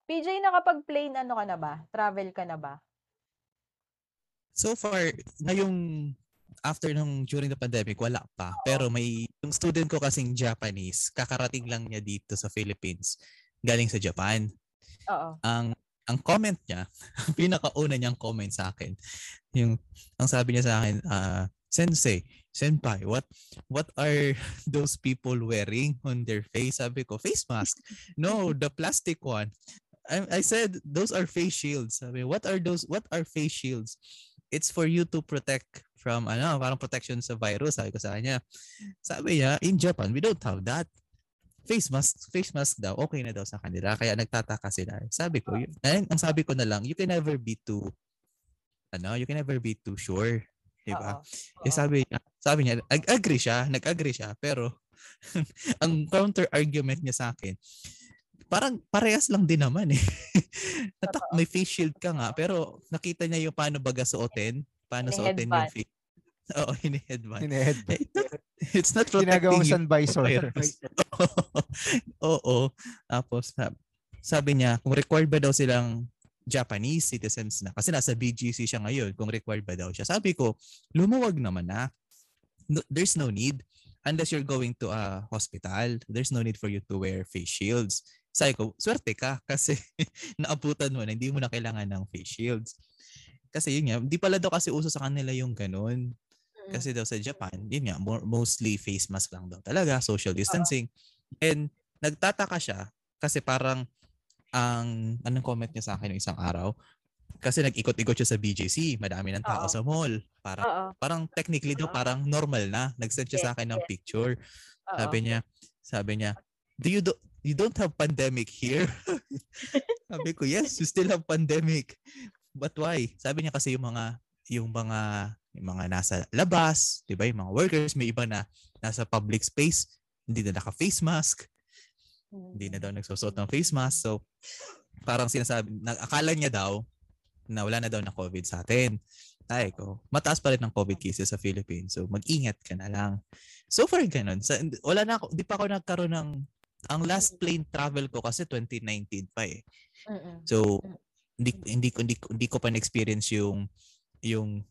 PJ, nakapag-plane ano ka na ba? Travel ka na ba? So far, ngayong after nung during the pandemic, wala pa. Pero may, yung student ko kasing Japanese, kakarating lang niya dito sa Philippines, galing sa Japan. Oo. Ang ang comment niya, ang pinakauna niyang comment sa akin, yung ang sabi niya sa akin, ah, Sensei, Senpai, what what are those people wearing on their face? Sabi ko, face mask. No, the plastic one. I, I said, those are face shields. Sabi, what are those? What are face shields? It's for you to protect from, ano, parang protection sa virus. Sabi ko sa kanya. Sabi niya, in Japan, we don't have that face mask, face mask daw, okay na daw sa kanila. Kaya nagtataka sila. Sabi ko, yun, ayun, ang sabi ko na lang, you can never be too, ano, you can never be too sure. Diba? Oo. Eh, sabi niya, sabi niya, ag- agree siya, nag-agree siya, pero ang counter argument niya sa akin, parang parehas lang din naman eh. Natak, may face shield ka nga, pero nakita niya yung paano baga suotin, paano suotin yung Hini-headband. face. Oo, hini-headband. Hinehead. Eh, it's not- It's not protecting Ginagawang sun visor. Oo. Tapos sab- sabi niya, kung required ba daw silang Japanese citizens na, kasi nasa BGC siya ngayon, kung required ba daw siya. Sabi ko, lumuwag naman na. No, there's no need. Unless you're going to a hospital, there's no need for you to wear face shields. Sabi ko, swerte ka kasi naabutan mo na hindi mo na kailangan ng face shields. Kasi yun nga, hindi pala daw kasi uso sa kanila yung ganun. Mm. Kasi daw sa Japan, yun nga, more, mostly face mask lang daw talaga, social distancing. And nagtataka siya kasi parang ang anong comment niya sa akin yung isang araw, kasi nag-ikot-ikot siya sa BGC, madami ng tao Oo. sa mall. Parang parang technically daw parang normal na. Nag-send siya sa Yes, akin ng yes. picture. Oo. Sabi niya, sabi niya, "Do you do you don't have pandemic here?" sabi ko, "Yes, you still have pandemic." But why? Sabi niya kasi yung mga yung mga yung mga nasa labas, 'di ba? Yung mga workers, may iba na nasa public space, hindi na naka-face mask, hindi na daw nagsusuot ng face mask. So, parang sinasabi, akala niya daw na wala na daw na COVID sa atin. Ay ko, mataas pa rin ang COVID cases sa Philippines. So, mag-ingat ka na lang. So far, ganun. Sa, wala na ako, di pa ako nagkaroon ng, ang last plane travel ko kasi 2019 pa eh. So, hindi, hindi, ko- hindi, ko- hindi ko pa na-experience yung, yung,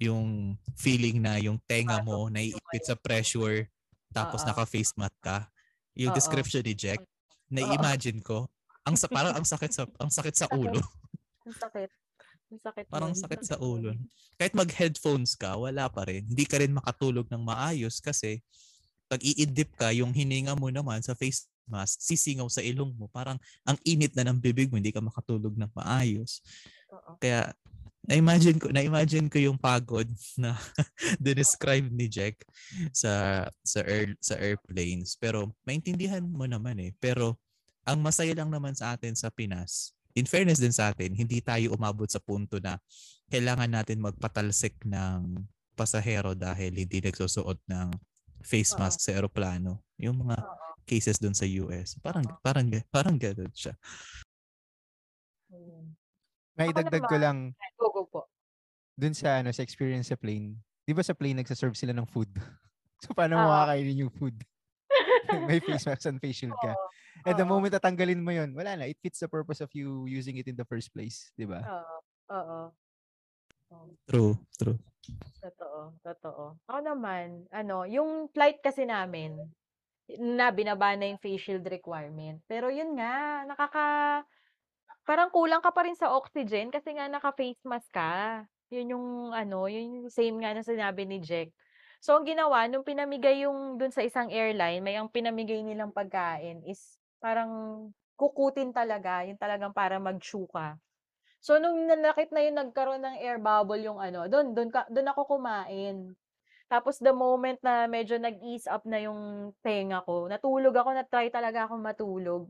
yung feeling na yung tenga mo naiipit sa pressure tapos naka-face mask ka. Yung description ni Jack, na-imagine ko, ang sa, parang ang sakit sa ang sakit sa ulo. Ang sakit. Ang sakit. Parang sakit sa ulo. Kahit mag-headphones ka, wala pa rin. Hindi ka rin makatulog ng maayos kasi pag iidip ka, yung hininga mo naman sa face mask, sisingaw sa ilong mo. Parang ang init na ng bibig mo, hindi ka makatulog ng maayos. Oo. Kaya na-imagine ko, na-imagine ko yung pagod na describe ni Jack sa sa air, sa airplanes. Pero maintindihan mo naman eh. Pero ang masaya lang naman sa atin sa Pinas, in fairness din sa atin, hindi tayo umabot sa punto na kailangan natin magpatalsik ng pasahero dahil hindi nagsusuot ng face mask sa eroplano. Yung mga Oo. cases doon sa US. Parang parang parang gano'n siya. Mm. May dagdag ko lang Go, go po. dun sa ano sa experience sa plane. 'Di ba sa plane nagsa-serve sila ng food? So paano mo Oo. makakainin yung food? May face mask and face shield ka. Oo. And the moment tatanggalin mo 'yon, wala na. It fits the purpose of you using it in the first place, 'di ba? Oo. Oo. True, true. Totoo, totoo. Ako naman, ano, yung flight kasi namin, na binaba na yung face shield requirement. Pero yun nga, nakaka, parang kulang ka pa rin sa oxygen kasi nga naka-face mask ka. Yun yung, ano, yun yung same nga na sinabi ni Jack. So, ang ginawa, nung pinamigay yung dun sa isang airline, may ang pinamigay nilang pagkain is parang kukutin talaga, yung talagang para mag-chew ka. So, nung nanakit na yung nagkaroon ng air bubble yung ano, dun, ka, dun ako kumain. Tapos the moment na medyo nag-ease up na yung tenga ko, natulog ako, na-try talaga ako matulog.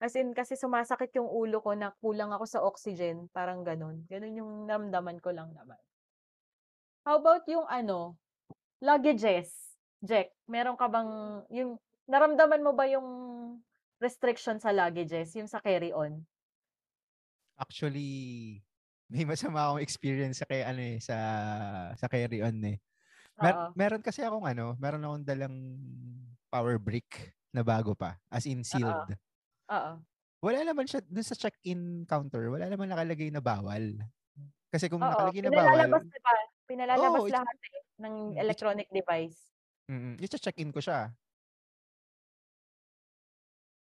As in, kasi sumasakit yung ulo ko na kulang ako sa oxygen. Parang ganun. Ganun yung namdaman ko lang naman. How about yung ano, luggages? Jack, meron ka bang, yung, naramdaman mo ba yung restriction sa luggages, yung sa carry-on? Actually, may masama akong experience sa kay ano eh, sa sa carry on eh. Mer- meron kasi akong ano, meron akong dalang power brick na bago pa, as in sealed. Oo. Wala naman siya dun sa check-in counter, wala naman nakalagay na bawal. Kasi kung Oo, nakalagay na bawal, pinalalabas diba? Pinalalabas it's- lahat eh, ng electronic device. mm, check-in ko siya.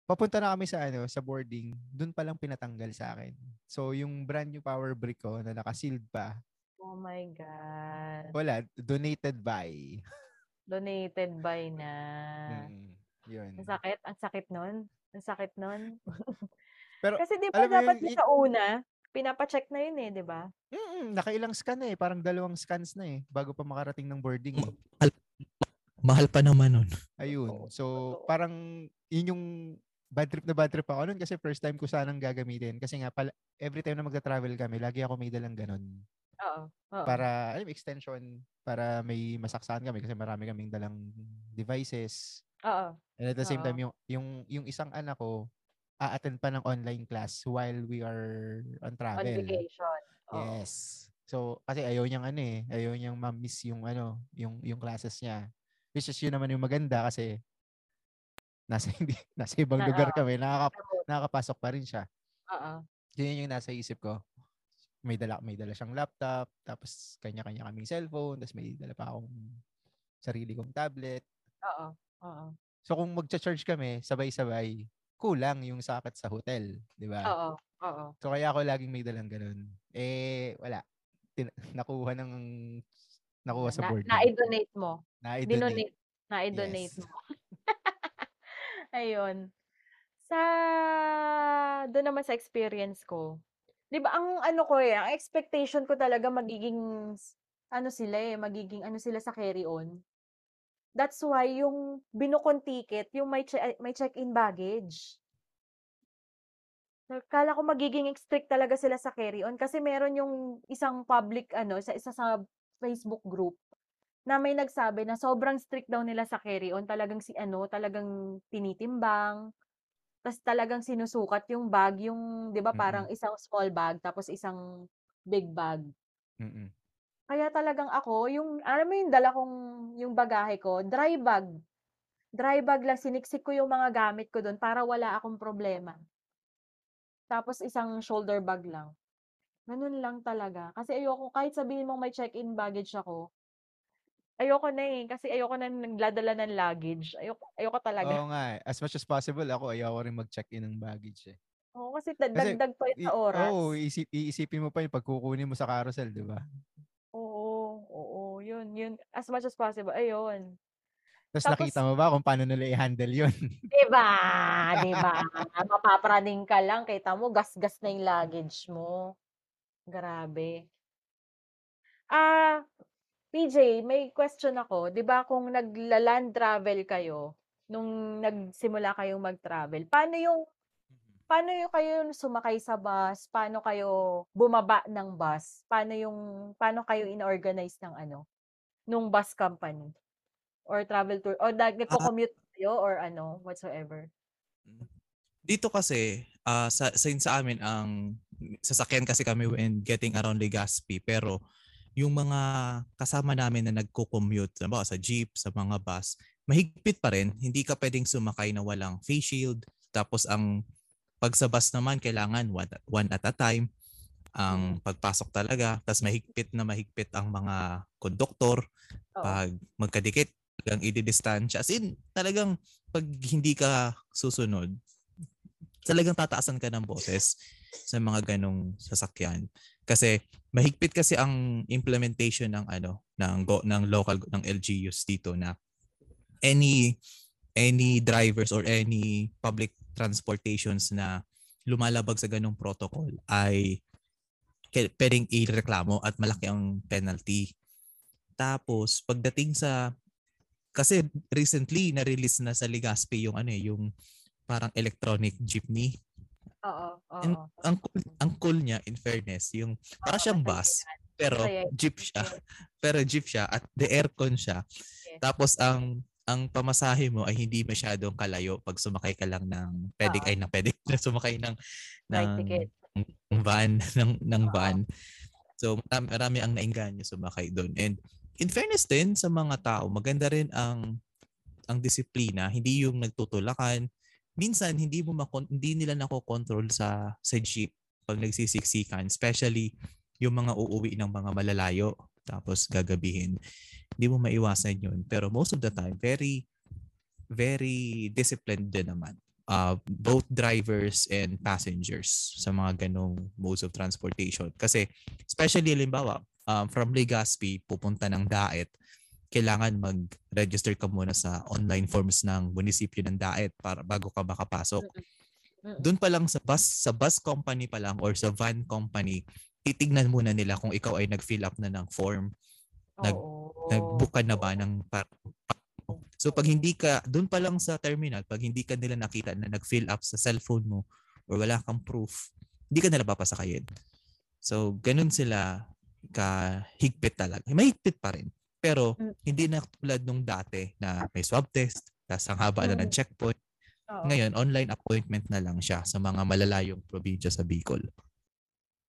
Papunta na kami sa ano, sa boarding, dun pa lang pinatanggal sa akin. So yung brand new power brick ko na naka-sealed pa, Oh my God. wala, donated by. Donated by na. Mm, yun. Ang sakit, ang sakit nun. Ang sakit nun. Pero, Kasi di ba dapat yun, sa una, pinapacheck na yun eh, di ba? Mm, nakailang scan na eh. Parang dalawang scans na eh. Bago pa makarating ng boarding. eh. Mahal pa naman nun. Ayun. So, parang yun yung bad trip na bad trip ako nun kasi first time ko sanang gagamitin. Kasi nga, pala, every time na magta-travel kami, lagi ako may dalang ganun. Oo. oo. Para, alam, extension, para may masaksahan kami kasi marami kaming dalang devices. Oo. And at the same Oo. time, yung, yung, yung isang anak ko, a-attend pa ng online class while we are on On travel. vacation. Oo. Yes. So, kasi ayaw niyang ano eh, ayaw niyang ma-miss yung ano, yung yung classes niya. Which is yun naman yung maganda kasi nasa hindi nasa ibang Na- lugar kami, nakaka, nakakapasok pa rin siya. Oo. Yun yung nasa isip ko. May dala may dala siyang laptop, tapos kanya-kanya kaming cellphone, tapos may dala pa akong sarili kong tablet. Oo. Oo. So kung magcha-charge kami, sabay-sabay, kulang yung sakit sa hotel, di ba? Oo. Oo. So kaya ako laging may dalang ganun. Eh, wala. Tin- nakuha ng nakuha sa Na, boarding. na-donate mo. Na-donate. Na-donate Yes. mo. Ayun. Sa doon naman sa experience ko. 'Di ba ang ano ko eh, ang expectation ko talaga magiging ano sila eh, magiging ano sila sa carry-on. That's why yung binukong ticket, yung may che- may check-in baggage. Kala ko magiging strict talaga sila sa carry-on kasi meron yung isang public ano, sa isa sa Facebook group na may nagsabi na sobrang strict daw nila sa carry-on. Talagang si ano, talagang tinitimbang. Tapos talagang sinusukat yung bag, yung 'di ba parang isang small bag tapos isang big bag. Mm-mm. Kaya talagang ako, yung alam mo yung dala kong yung bagahe ko, dry bag. Dry bag lang siniksik ko yung mga gamit ko doon para wala akong problema. Tapos isang shoulder bag lang. Ganun lang talaga. Kasi ayoko, kahit sabihin mong may check-in baggage ako, ayoko na eh. Kasi ayoko na nagladala ng luggage. Ayoko, ayoko talaga. Oo nga eh. As much as possible, ako ayaw rin mag-check-in ng baggage eh. Oo, kasi da- Kasi, dagdag pa yun I- sa oras. Oo, iisip, iisipin mo pa yung pagkukunin mo sa carousel, di ba? Oo, oo, yun, yun. As much as possible, ayun. Tapos Tapos- nakita mo ba kung paano nila i-handle yun? Diba? Diba? Mapapraning ka lang, kita mo, gas-gas na yung luggage mo. Grabe. Ah, PJ, may question ako. 'Di ba kung nagla-land travel kayo, nung nagsimula kayong mag-travel, paano yung paano yung kayo sumakay sa bus? Paano kayo bumaba ng bus? Paano yung paano kayo inorganize ng ano, nung bus company or travel tour or nag- nagko-commute kayo or ano, whatsoever? Dito kasi, ah sa, sa, sa amin, ang sasakyan kasi kami when getting around Legazpi. Pero yung mga kasama namin na nagko-commute, ba, sa jeep, sa mga bus, mahigpit pa rin. Hindi ka pwedeng sumakay na walang face shield. Tapos ang pag sa bus naman, kailangan one, one at a time. ang pagpasok talaga. Tapos mahigpit na mahigpit ang mga konduktor. Pag magkadikit, talagang ididistansya. As in, talagang pag hindi ka susunod, talagang tataasan ka ng boses sa mga ganong sasakyan. Kasi mahigpit kasi ang implementation ng ano ng go, ng local ng LGUs dito na any any drivers or any public transportations na lumalabag sa ganong protocol ay pwedeng ireklamo at malaki ang penalty. Tapos pagdating sa kasi recently na-release na sa Legazpi yung ano eh, yung parang electronic jeepney. Oo, oo. And ang cool, ang cool niya in fairness, yung para siyang bus pero jeep siya. Pero jeep siya at the aircon siya. Tapos ang ang pamasahe mo ay hindi masyadong kalayo pag sumakay ka lang ng pwede ay ng pwede na sumakay ng ng, van ng ng van. So marami, marami ang nainganyo sumakay doon. And in fairness din sa mga tao, maganda rin ang ang disiplina, hindi yung nagtutulakan. Minsan hindi mo makon- hindi nila nako-control sa sa jeep pag nagsisiksikan, especially yung mga uuwi ng mga malalayo tapos gagabihin. Hindi mo maiwasan yun. Pero most of the time, very, very disciplined din naman. Uh, both drivers and passengers sa mga ganong modes of transportation. Kasi, especially halimbawa, um, from Legazpi, pupunta ng Daet, kailangan mag-register ka muna sa online forms ng munisipyo ng Daet para bago ka makapasok. Doon pa lang sa bus, sa bus company pa lang or sa van company, titignan muna nila kung ikaw ay nag-fill up na ng form nag- Oo. nag-book ka na ba ng par- So pag hindi ka doon pa lang sa terminal, pag hindi ka nila nakita na nag-fill up sa cellphone mo or wala kang proof, hindi ka nila papasakayin. So ganun sila kahigpit talaga. Mahigpit pa rin. Pero Mm. hindi na tulad nung dati na may swab test, tapos ang haba na ng Mm. checkpoint. Oo. Ngayon, online appointment na lang siya sa mga malalayong probinsya sa Bicol.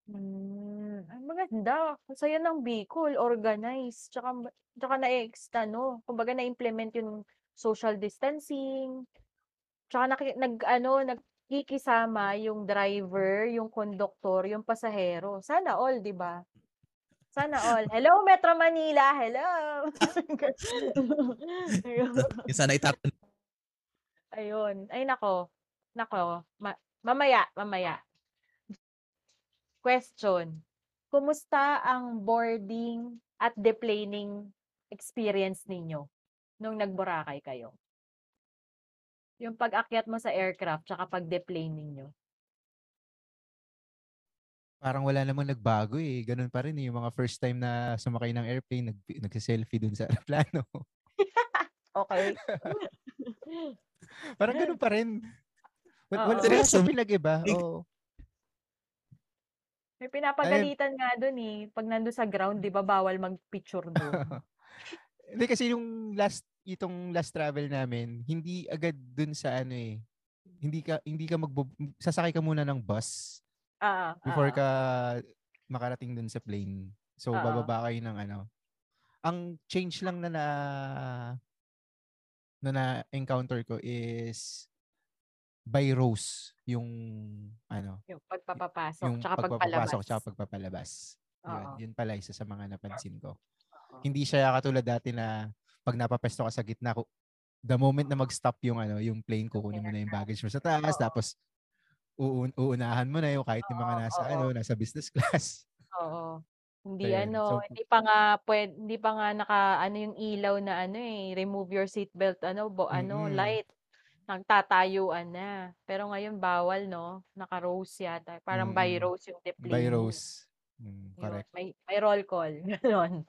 Hmm, ay maganda. Ang saya ng Bicol, organized. Tsaka, tsaka na-ex, ano, kumbaga na-implement yung social distancing. Tsaka naki, nag, ano, nagkikisama yung driver, yung conductor, yung pasahero. Sana all, di ba? Sana all. Hello, Metro Manila. Hello. Yung sana itatanong Ayun. Ay, nako. Nako. Ma- mamaya, mamaya. Question. Kumusta ang boarding at deplaning experience ninyo nung nag-Boracay kayo? Yung pag-akyat mo sa aircraft tsaka pag-deplane ninyo. Parang wala namang nagbago eh. Ganun pa rin eh. Yung mga first time na sumakay ng airplane, nag, nagsiselfie dun sa aeroplano. Okay. Parang ganun pa rin. Wala, wala Seryoso? siyang pinag-iba. Oo. May pinapagalitan nga dun eh. Pag nandun sa ground, di ba, bawal mag-picture doon. Hindi kasi yung last itong last travel namin, hindi agad dun sa ano eh. Hindi ka hindi ka magbo sasakay ka muna ng bus Ah, before ah, ka makarating dun sa plane. So Oo. bababa kayo ng ano. Ang change lang na na na na-encounter ko is by rows yung ano, yung pagpapapasok, yung tsaka pagpalabas. tsaka pagpapalabas. Yun, yun pala isa sa mga napansin ko. Oo. Hindi siya katulad dati na pag napapesto ka sa gitna, the moment na mag-stop yung ano, yung plane, kukunin mo na yung baggage mo sa taas, Oo. tapos uun uunahan mo na yung kahit yung mga nasa oo. ano, nasa business class. Oo. Hindi Ayun. ano, So, hindi pa nga pwed, hindi pa nga naka ano yung ilaw na ano eh, remove your seatbelt ano, bo, ano Mm-mm. light. Nagtatayuan na. Pero ngayon bawal no, naka-rows yata. Parang by Mm-mm. rows yung by deplane. rows. Mm, Yun, correct. may may roll call. Ganon.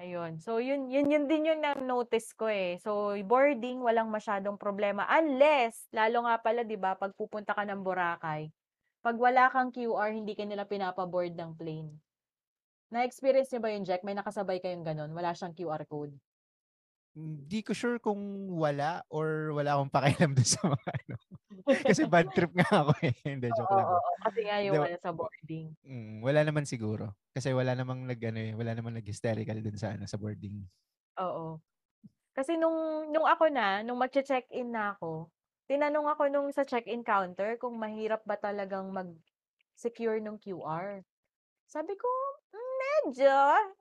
Ayun. So yun yun yun din yung na-notice ko eh. So boarding walang masyadong problema unless lalo nga pala 'di ba pag pupunta ka ng Boracay. Pag wala kang QR hindi ka nila pinapa-board ng plane. Na-experience niyo ba yun, Jack? May nakasabay kayong ganon? Wala siyang QR code? Hindi ko sure kung wala or wala akong pakialam doon sa mga ano. Kasi bad trip nga ako eh. Hindi, joke Oo, lang. oo. Kasi nga yung ba- ano, sa boarding. Mm, wala naman siguro. Kasi wala namang nag ano eh, wala namang nag-hysterical dun sa ano sa boarding. Oo. Kasi nung, nung ako na, nung mag-check-in na ako, tinanong ako nung sa check-in counter kung mahirap ba talagang mag-secure ng QR. Sabi ko, "Hmm, medyo,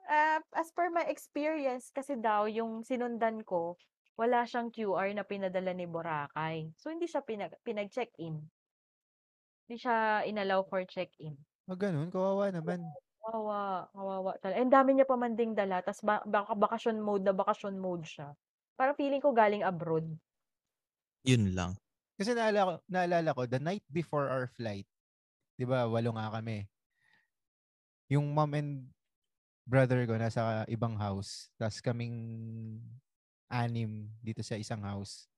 ah, as per my experience kasi daw yung sinundan ko, wala siyang QR na pinadala ni Boracay. So, hindi siya pinag pinag-check-in. Hindi siya inallow for check-in. Ah, gano'n? Kawawa naman. Kawawa, kawawa tala eh, ang dami niya pa man ding dala ta's ba baka bakasyon mode na bakasyon mode siya. Parang feeling ko galing abroad. Yun lang. Kasi naalala ko naalala ko the night before our flight, 'di ba 8 nga kami. Yung mom and brother ko nasa ibang house, ta's kaming 6 dito sa isang house.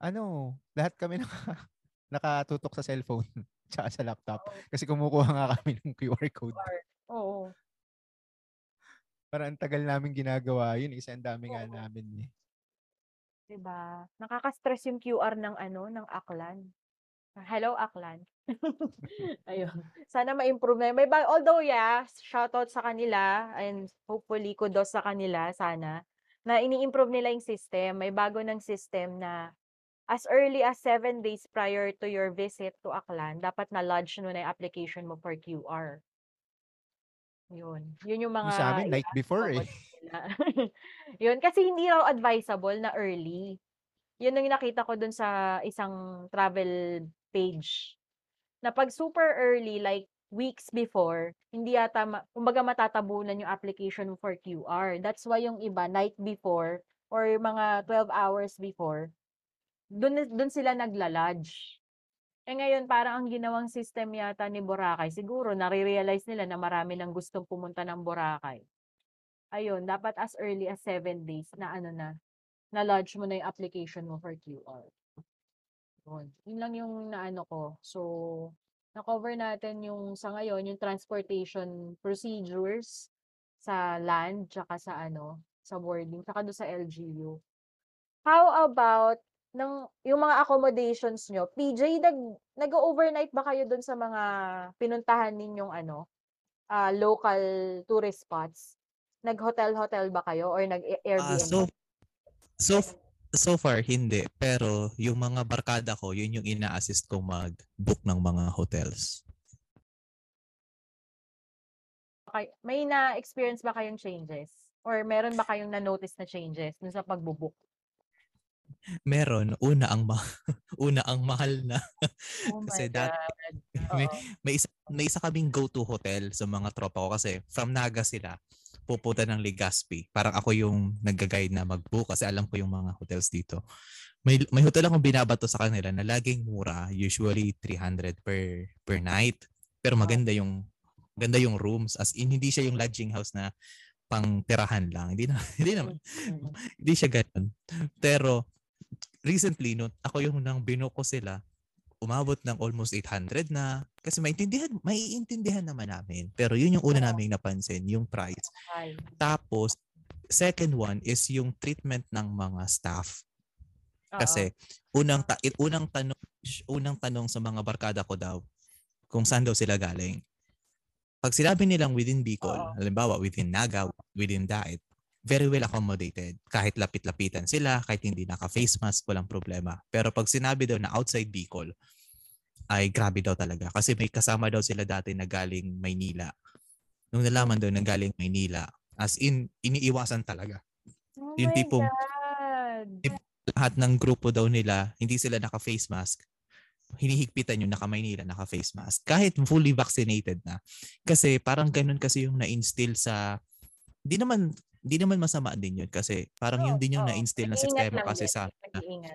Ano, lahat kami naka nakatutok sa cellphone tsaka sa laptop. Oo. Kasi kumukuha nga kami ng QR code. Oo. Parang ang tagal naming ginagawa yun, eh, kasi ang dami nga Oo. namin, eh. 'Di ba? Nakaka-stress yung QR ng ano, ng Aklan. Hello, Aklan. Ayun, sana ma-improve na yun. May ba although yeah, shoutout sa kanila and hopefully kudos sa kanila sana, na ini-improve nila yung system. May bago ng system na as early as 7 days prior to your visit to Aklan, dapat na-lodge mo na yung application mo for QR. Yun, yun yung mga sa'min night before, eh. Yun, kasi hindi raw advisable na early. Yun ang nakita ko dun sa isang travel page. Na 'pag super early, like weeks before, hindi yata ma kumbaga matatabunan yung application for QR. That's why yung iba night before or mga 12 hours before, dun dun sila nagla-lodge. Eh, ngayon parang ang ginawang system yata ni Boracay, siguro nare-realize nila na marami ng gustong pumunta ng Boracay. Ayun, dapat as early as 7 days na ano na, na-lodge mo na yung application mo for QR. Yun, yun lang yung naano ko. So, na-cover natin yung sa ngayon, yung transportation procedures sa land tsaka sa ano, sa boarding, tsaka dun sa LGU. How about ng yung mga accommodations niyo, PJ nag nag-o-overnight ba kayo dun sa mga pinuntahan ninyong ano, ah, local tourist spots? Nag-hotel-hotel ba kayo or Ah, nag-a-Airbnb? so so f so far hindi, pero yung mga barkada ko, yun yung ina-assist kong mag-book ng mga hotels. Kay may na-experience ba kayong changes or meron ba kayong na-notice na changes dun sa pagbo-book? Meron, una ang ma una ang mahal na. Oh Kasi dati may may isa may isa kaming go-to hotel sa mga tropa ko kasi from Naga sila, pupunta ng Legazpi. Parang ako yung nagga-guide na mag-book kasi alam ko yung mga hotels dito. May may hotel akong binabato sa kanila na laging mura, usually 300 per per night. Pero maganda yung ganda yung rooms as in hindi siya yung lodging house na pang tirahan lang. Hindi na hindi naman Mm, mm. hindi siya gano'n. Pero recently no, ako yung nang binook ko sila, umabot ng almost 800 na kasi maintindihan maiintindihan naman namin. Pero yun yung una naming napansin, yung price. Tapos second one is yung treatment ng mga staff. Kasi unang ta- unang tanong unang tanong sa mga barkada ko daw kung saan daw sila galing. Pag sinabi nilang within Bicol, Oo. halimbawa within Naga, within Daet, very well accommodated. Kahit lapit-lapitan sila, kahit hindi naka-face mask, walang problema. Pero pag sinabi daw na outside Bicol, ay grabe daw talaga. Kasi may kasama daw sila dati na galing Maynila. Nung nalaman daw na galing Maynila, as in, iniiwasan talaga. Oh Yung tipong- lahat ng grupo daw nila, hindi sila naka-face mask, hinihigpitan yung naka-Maynila, naka-face mask. Kahit fully vaccinated na. Kasi parang ganun kasi yung na-instill sa, di naman, di naman masama din yun kasi parang yun Oo, din yung oo. na-instill na sistema kasi din, sa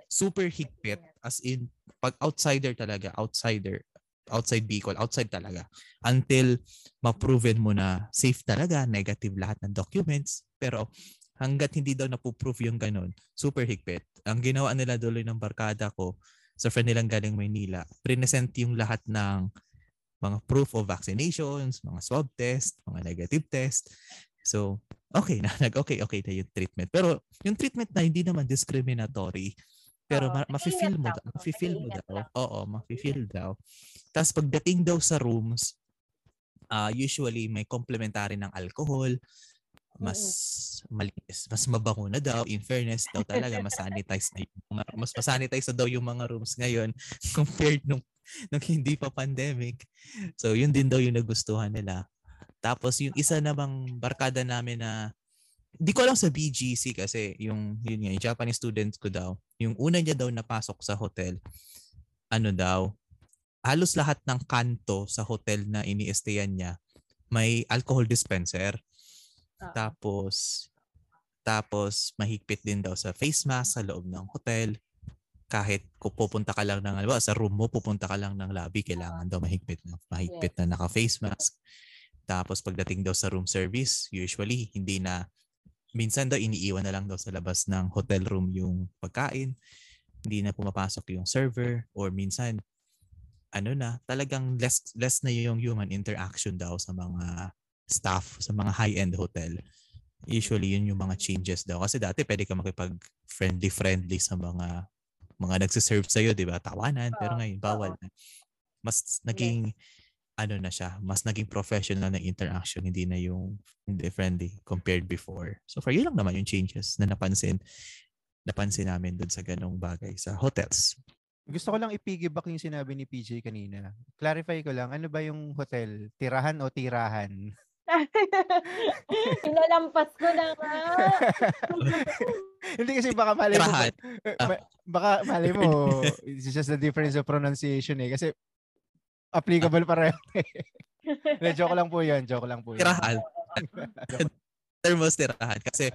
super higpit as in pag outsider talaga, outsider, outside Bicol, outside talaga. Until ma-proven mo na safe talaga, negative lahat ng documents. Pero hanggat hindi daw napuprove yung ganun, super higpit. Ang ginawa nila duloy ng barkada ko, sa friend nilang galing Maynila, present yung lahat ng mga proof of vaccinations, mga swab test, mga negative test. So, okay na, nag-okay, okay na yung treatment. Pero yung treatment na hindi naman discriminatory, pero Oo, ma- mafe-feel nag-iingat mo, daw, Oo, mafe-feel mo daw. Oo, mafe-feel daw. Tapos pagdating daw sa rooms, ah usually may complementary ng alcohol, mas malinis, mas mabango na daw. In fairness daw talaga, mas sanitize na yung mga, mas masanitize na daw yung mga rooms ngayon compared nung nung hindi pa pandemic. So yun din daw yung nagustuhan nila. Tapos yung isa namang barkada namin na hindi ko alam sa BGC kasi yung yun nga, yung Japanese students ko daw, yung una niya daw napasok sa hotel, ano daw, halos lahat ng kanto sa hotel na ini-stayan niya may alcohol dispenser. Oo. Tapos tapos mahigpit din daw sa face mask sa loob ng hotel. Kahit kung pupunta ka lang ng, halimbawa, sa room mo, pupunta ka lang ng lobby, kailangan daw mahigpit na, mahigpit na naka-face mask. Tapos pagdating daw sa room service, usually hindi na minsan daw iniiwan na lang daw sa labas ng hotel room yung pagkain. Hindi na pumapasok yung server or minsan ano na, talagang less less na yung human interaction daw sa mga staff sa mga high-end hotel. Usually yun yung mga changes daw kasi dati pwede ka makipag friendly friendly sa mga mga nagse-serve sa iyo, 'di ba? Tawanan, pero ngayon bawal na. Mas naging ano na siya, mas naging professional na interaction, hindi na yung hindi friendly compared before. So for yun lang naman yung changes na napansin napansin namin dun sa ganong bagay sa hotels. Gusto ko lang ipiggyback yung sinabi ni PJ kanina. Clarify ko lang, ano ba yung hotel? Tirahan o tirahan? Pinalampas ko na nga. Hindi kasi baka malay mo, Ah. baka malay mo, it's just the difference of pronunciation eh. Kasi applicable pareho eh. Hindi, joke lang po yun, joke lang po yun. Tirahan. Thermos tirahan. Kasi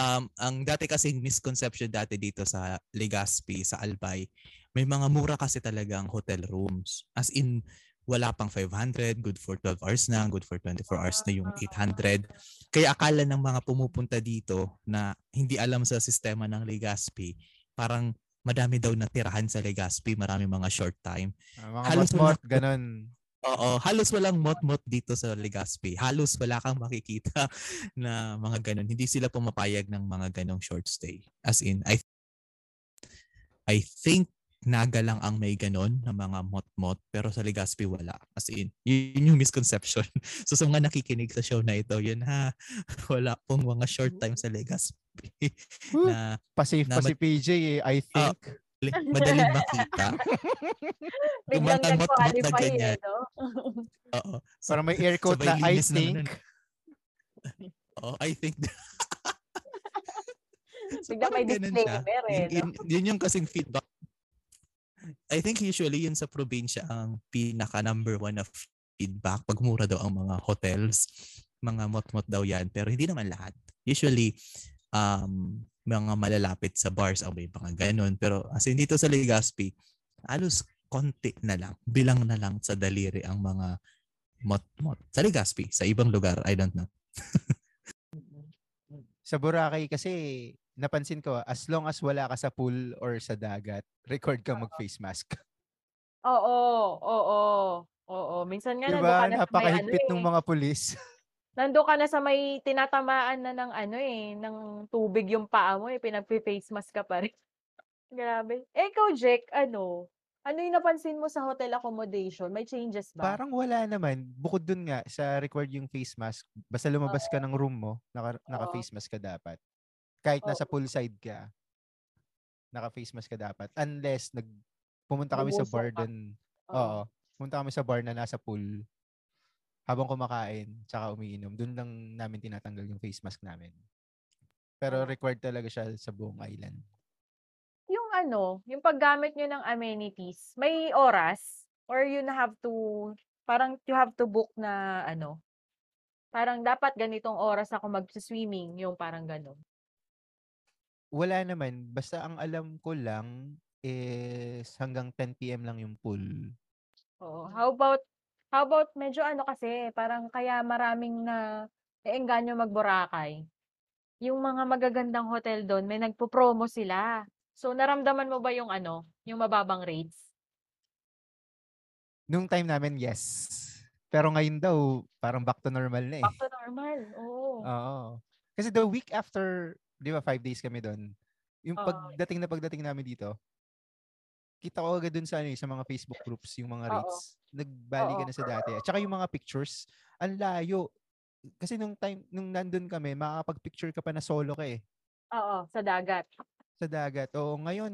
um, ang dati kasing misconception dati dito sa Legazpi, sa Albay, may mga mura kasi talagang hotel rooms. As in, wala pang 500, good for 12 hours na, good for 24 hours na yung 800. Kaya akala ng mga pumupunta dito na hindi alam sa sistema ng Legazpi, parang madami daw na tirahan sa Legazpi, marami mga short time. Ah, mga Halos wala- ganun. Oo, halos walang mot-mot dito sa Legazpi. Halos wala kang makikita na mga ganun. Hindi sila pumapayag ng mga ganong short stay. As in, I I think Naga lang ang may ganon na mga mot-mot pero sa Legazpi wala. As in, yun yung misconception. So sa mga nakikinig sa show na ito, yun ha, wala pong mga short time sa Legazpi! Na Pa-safe na pa si PJ eh, I Ah, think. li- madaling makita. Biglang mot-mot na nag-qualify eh, ganyan. no? Oo. So, Parang may air quote na I think. Oo, I think So, Biglang may disclaimer eh, Yun, yun, yun yung kasing feedback. I think usually yun sa probinsya ang pinaka number one of feedback pag mura daw ang mga hotels. Mga mot-mot daw yan. Pero hindi naman lahat. Usually, um, mga malalapit sa bars ang may mga ganun. Pero as in dito sa Legazpi, halos konti na lang. Bilang na lang sa daliri ang mga mot-mot. Sa Legazpi, sa ibang lugar, I don't know. Sa Boracay kasi, napansin ko, as long as wala ka sa pool or sa dagat, record ka mag-face mask. Oo, oo, oo. Minsan nga Diba? na ano Napakahigpit eh. ng mga pulis. Nandun ka na sa may tinatamaan na ng ano eh, ng tubig yung paa mo eh, pinagpi-face mask ka pa rin. Grabe. Eh, ikaw, Jack, ano? Ano yung napansin mo sa hotel accommodation? May changes ba? Parang wala naman. Bukod dun nga, sa record yung face mask, basta lumabas ka ng room mo, naka, naka-face mask ka dapat. Kahit nasa Oo. poolside ka, naka-face mask ka dapat. Unless, nag, pumunta kami sa bar ka. dun. Oo. Oo. Pumunta kami sa bar na nasa pool. Habang kumakain, tsaka umiinom. Doon lang namin tinatanggal yung face mask namin. Pero Ah. required talaga siya sa buong island. Yung ano, yung paggamit nyo ng amenities, may oras? Or you have to, parang you have to book na ano, parang dapat ganitong oras ako mag-swimming, yung parang ganon. Wala naman. Basta ang alam ko lang is hanggang 10 p.m. lang yung pool. Oo. How about, how about medyo ano kasi, parang kaya maraming na naengganyo mag-Boracay. Yung mga magagandang hotel doon, may nagpo-promo sila. So, naramdaman mo ba yung ano, yung mababang rates? Nung time namin, yes. Pero ngayon daw, parang back to normal na eh. Back to normal. Oo. Oo. Kasi the week after, di ba, five days kami doon. Yung Oo. pagdating na pagdating namin dito, kita ko agad dun sa, ano, eh, sa mga Facebook groups, yung mga Oo. Nagbali ka na sa dati. At saka yung mga pictures, ang layo. Kasi nung time, nung nandun kami, makakapag-picture ka pa na solo ka eh. Oo, sa dagat. Sa dagat. Oo, ngayon,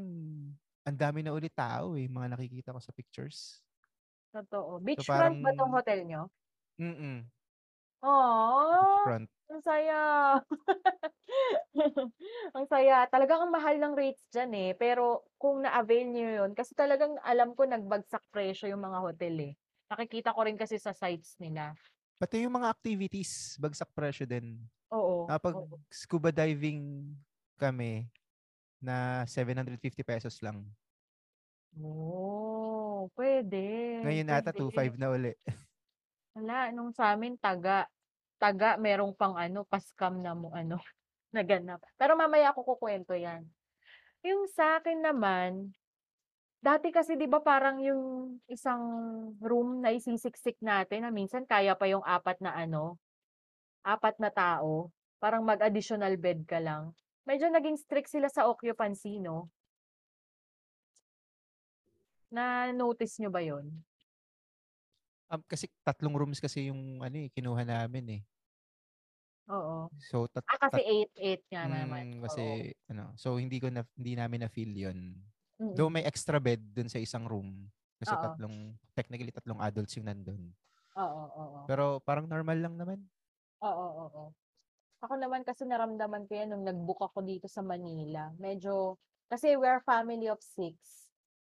ang dami na ulit tao eh, mga nakikita ko sa pictures. Totoo. Beachfront ba 'tong hotel niyo? mm. Aw, Beachfront. ang saya. Ang saya. Talagang ang mahal ng rates diyan, eh, pero kung na-avail niyo 'yun kasi talagang alam ko nagbagsak presyo yung mga hotel, eh. Nakikita ko rin kasi sa sites nila. Pati yung mga activities, bagsak presyo din. Oo, Nakapag oo. scuba diving kami na ₱750 lang. Oh, puwede, Ngayon ata puwede. 2,500 na uli. Wala, nung sa'min taga. Taga merong pang ano, pa-scam na mo ano, naganap. Pero mamaya ko kukuwento 'yan. Yung sa'kin naman, dati kasi 'di ba parang yung isang room na isisiksik natin na minsan kaya pa yung 4 na ano, 4 na tao, parang mag-additional bed ka lang. Medyo naging strict sila sa occupancy 'no? Na-notice niyo ba 'yun? Um, kasi tatlong rooms kasi yung ano, eh, kinuha namin, eh. Oo. So tat Ah, kasi tat 8, 8 nga naman, mm, oo. kasi ano, so hindi ko na hindi namin na-feel 'yun. Though Mm. may extra bed dun sa isang room, kasi Oo. tatlong technically tatlong adults yung nandun. Oo, oo. Pero parang normal lang naman. Oo, oo. Ako naman kasi naramdaman ko 'yan nung nag-book ako dito sa Manila. Medyo kasi we're family of 6.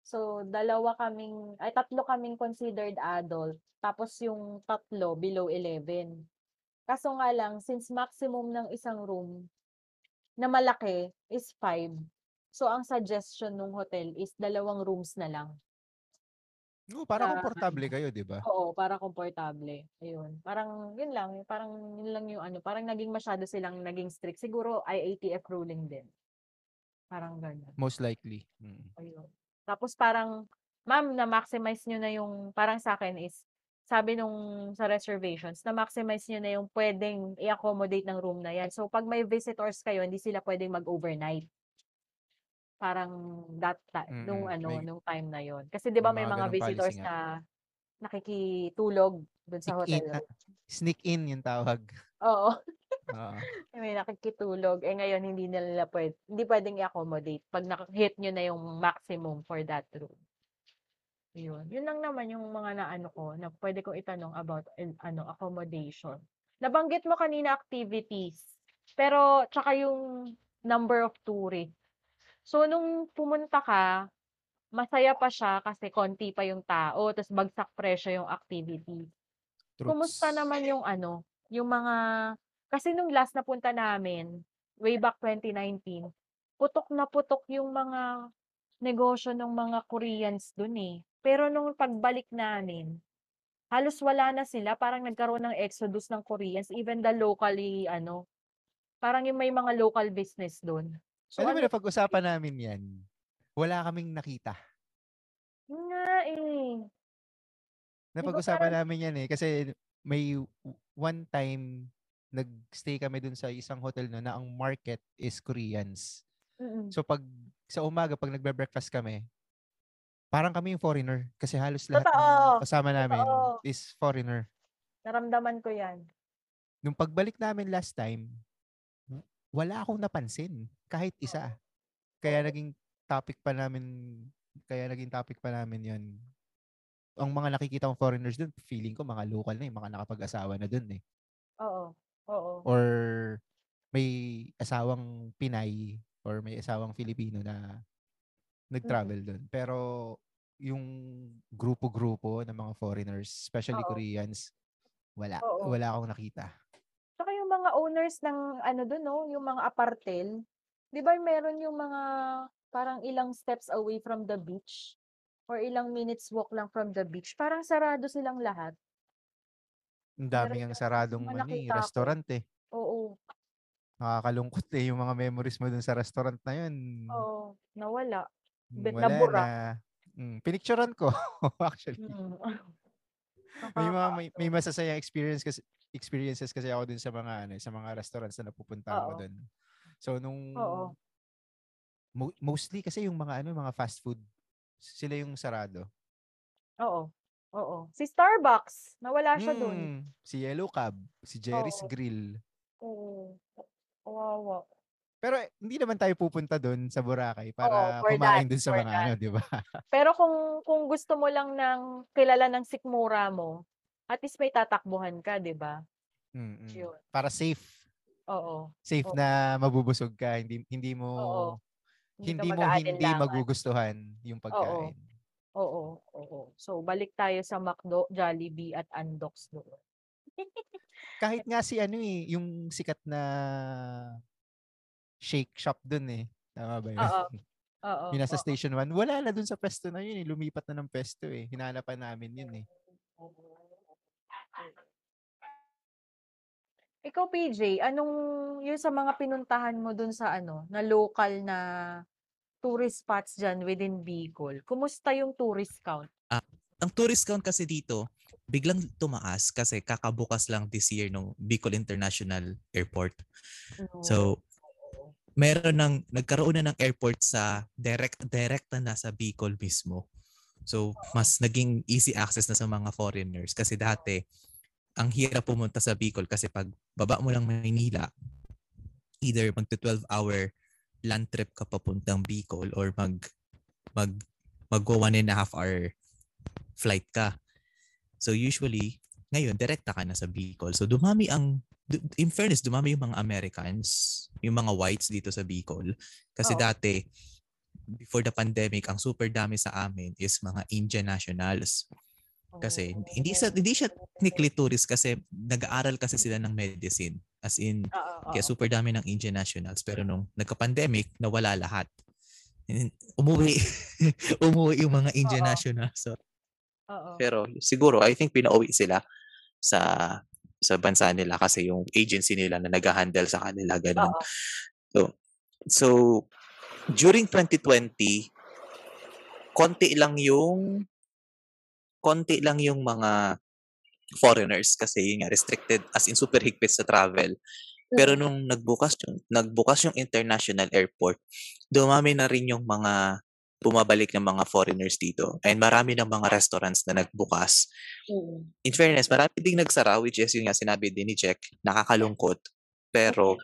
So, dalawa kaming ay tatlo kaming considered adult, tapos yung tatlo below 11. Kaso nga lang since maximum ng isang room na malaki is 5, so ang suggestion nung hotel is dalawang rooms na lang. Oo, para komportable kayo, 'di ba? oo, para komportable, ayun. Parang yun lang, parang yun lang yung ano, parang naging masyado silang naging strict. Siguro IATF ruling din. Parang gano'n. Most likely, mm. Ayun. Tapos parang, "Ma'am, na-maximize niyo na yung" parang sa'kin is, sabi nung sa reservations, "Na-maximize niyo na yung puwedeng i-accommodate ng room na 'yan. So, 'pag may visitors kayo hindi sila puwedeng mag-overnight." Parang that nung Mm, ano, may nung time na yun. Kasi 'di ba may mga visitors na nakikitulog dun sa Sneak in, hotel room. sneak in yung tawag. Oo. Oo. May nakikitulog, eh, ngayon hindi nila puwed hindi puwedeng i-accommodate 'pag naka-hit niyo na yung maximum for that room. Yun, yun lang naman yung mga naano ko na puwede kong itanong about in ano, accommodation. Nabanggit mo kanina activities, pero tsaka yung number of tourists. So, nung pumunta ka, masaya pa siya kasi konti pa yung tao ta's bagsak presyo yung activity. Kumusta Truths. naman yung ano, yung mga kasi nung last na punta namin, way back 2019, putok na putok yung mga negosyo nung mga Koreans dun, eh. Pero nung pagbalik namin, halos wala na sila, parang nagkaroon ng exodus ng Koreans, even the locally ano, parang yung may mga local business dun. So, Alam mo ano napag-usapan namin 'yan. Wala kaming nakita. Nga, eh. Napag-usapan parang namin 'yan, eh, kasi may one time nag-stay kami dun sa isang hotel nun na ang market is Koreans. Mm. So 'pag sa umaga 'pag nagbe-breakfast kami, parang kami yung foreigner kasi halos lahat ng Totoo, kasama namin totoo. is foreigner. Naramdaman ko 'yan. Nung pagbalik namin last time, wala akong napansin, kahit isa. Kaya naging topic pa namin kaya naging topic pa namin 'yun. Ang mga nakikita kong foreigners dun, feeling ko mga local na, eh, mga nakapag-asawa na dun, eh. Oo, oo. Or may asawang Pinay or may asawang Filipino na Mm. nag-travel dun. Pero yung grupo-grupo ng mga foreigners, especially Oo. Koreans, wala. Oo. Wala akong nakita. Tsaka yung mga owners ng ano dun 'no, yung mga apartel, 'di ba meron yung mga parang ilang steps away from the beach or ilang minutes walk lang from the beach, parang sarado silang lahat. Ang Meron dami ngang yung saradong mga ano, eh, nakita ko. restaurant, eh. Oo. Nakakalungkot, eh, yung mga memories mo dun sa restaurant na yun. Oo, nawala. Bet wala nabura. na. Hmm, pinicturan ko actually. Mm. May mga may, may masasayang experience kasi experiences kasi ako dun sa mga ano, sa mga restaurants na napupuntahan ko Oo. dun. So nung Oo. mo- mostly kasi yung mga ano, mga fast food, sila yung sarado. Oo, oo. Si Starbucks, nawala siya dun. Hmm, si Yellow Cab, si Jerry's Oo. Grill. Oo. Kawawa. Pero eh, hindi naman tayo pupunta doon sa Boracay para for kumain that, doon sa for mga that. ano, di ba? Pero kung kung gusto mo lang ng kilala ng sikmura mo, at least may tatakbuhan ka, 'di ba? Mm-mm. Yun. Para safe. Oo. Safe Oo. na mabubusog ka, hindi hindi mo Oo. Hindi mo hindi magugustuhan yung pagkain. Oo, oo. So balik tayo sa McDo, Jollibee at Andox doon. Kahit nga si ano eh, yung sikat na shake shop doon eh. Tama ba yun? Oo. Oo. Yung nasa oo. Station 1. Wala na dun sa pwesto na yun eh. Lumipat na ng pwesto eh. Hinanapan namin yun eh. Ikaw PJ, anong yung sa mga pinuntahan mo dun sa ano, na local na tourist spots dyan within Bicol? Kumusta yung tourist count? Ang tourist count kasi dito, biglang tumaas kasi kakabukas lang this year ng Bicol International Airport. So, meron ng nagkaroon na ng airport sa direct direct na nasa Bicol mismo. So, mas naging easy access na sa mga foreigners kasi dati ang hirap pumunta sa Bicol kasi pag baba mo lang Maynila, either magto 12 hour land trip ka papuntang Bicol or mag mag mag one and a half hour flight ka. So usually, ngayon, direkta ka na sa Bicol. So dumami ang, in fairness, dumami yung mga Americans, yung mga whites dito sa Bicol. Kasi Oo. dati, before the pandemic, ang super dami sa amin is mga Indian nationals. Kasi hindi- hindi sa hindi siya technically tourist kasi nag-aaral kasi sila ng medicine. As in, Oo, kaya oo. super dami ng Indian nationals. Pero nung nagka-pandemic, nawala lahat. Umuwi, umuwi yung mga Indian Oo. nationals. So, Oo. Pero siguro, I think pinauwi sila sa sa bansa nila kasi yung agency nila na nag-handle sa kanila ganun. Oo. So, so during 2020, konti lang yung konti lang yung mga foreigners kasi yun nga restricted as in super higpit sa travel. Pero nung nagbukas yung nagbukas yung international airport, dumami na rin yung mga bumabalik ng mga foreigners dito. And marami ng mga restaurants na nagbukas. Mm. In fairness, marami ding nagsara, which is yung nga sinabi din ni Jack, nakakalungkot. Pero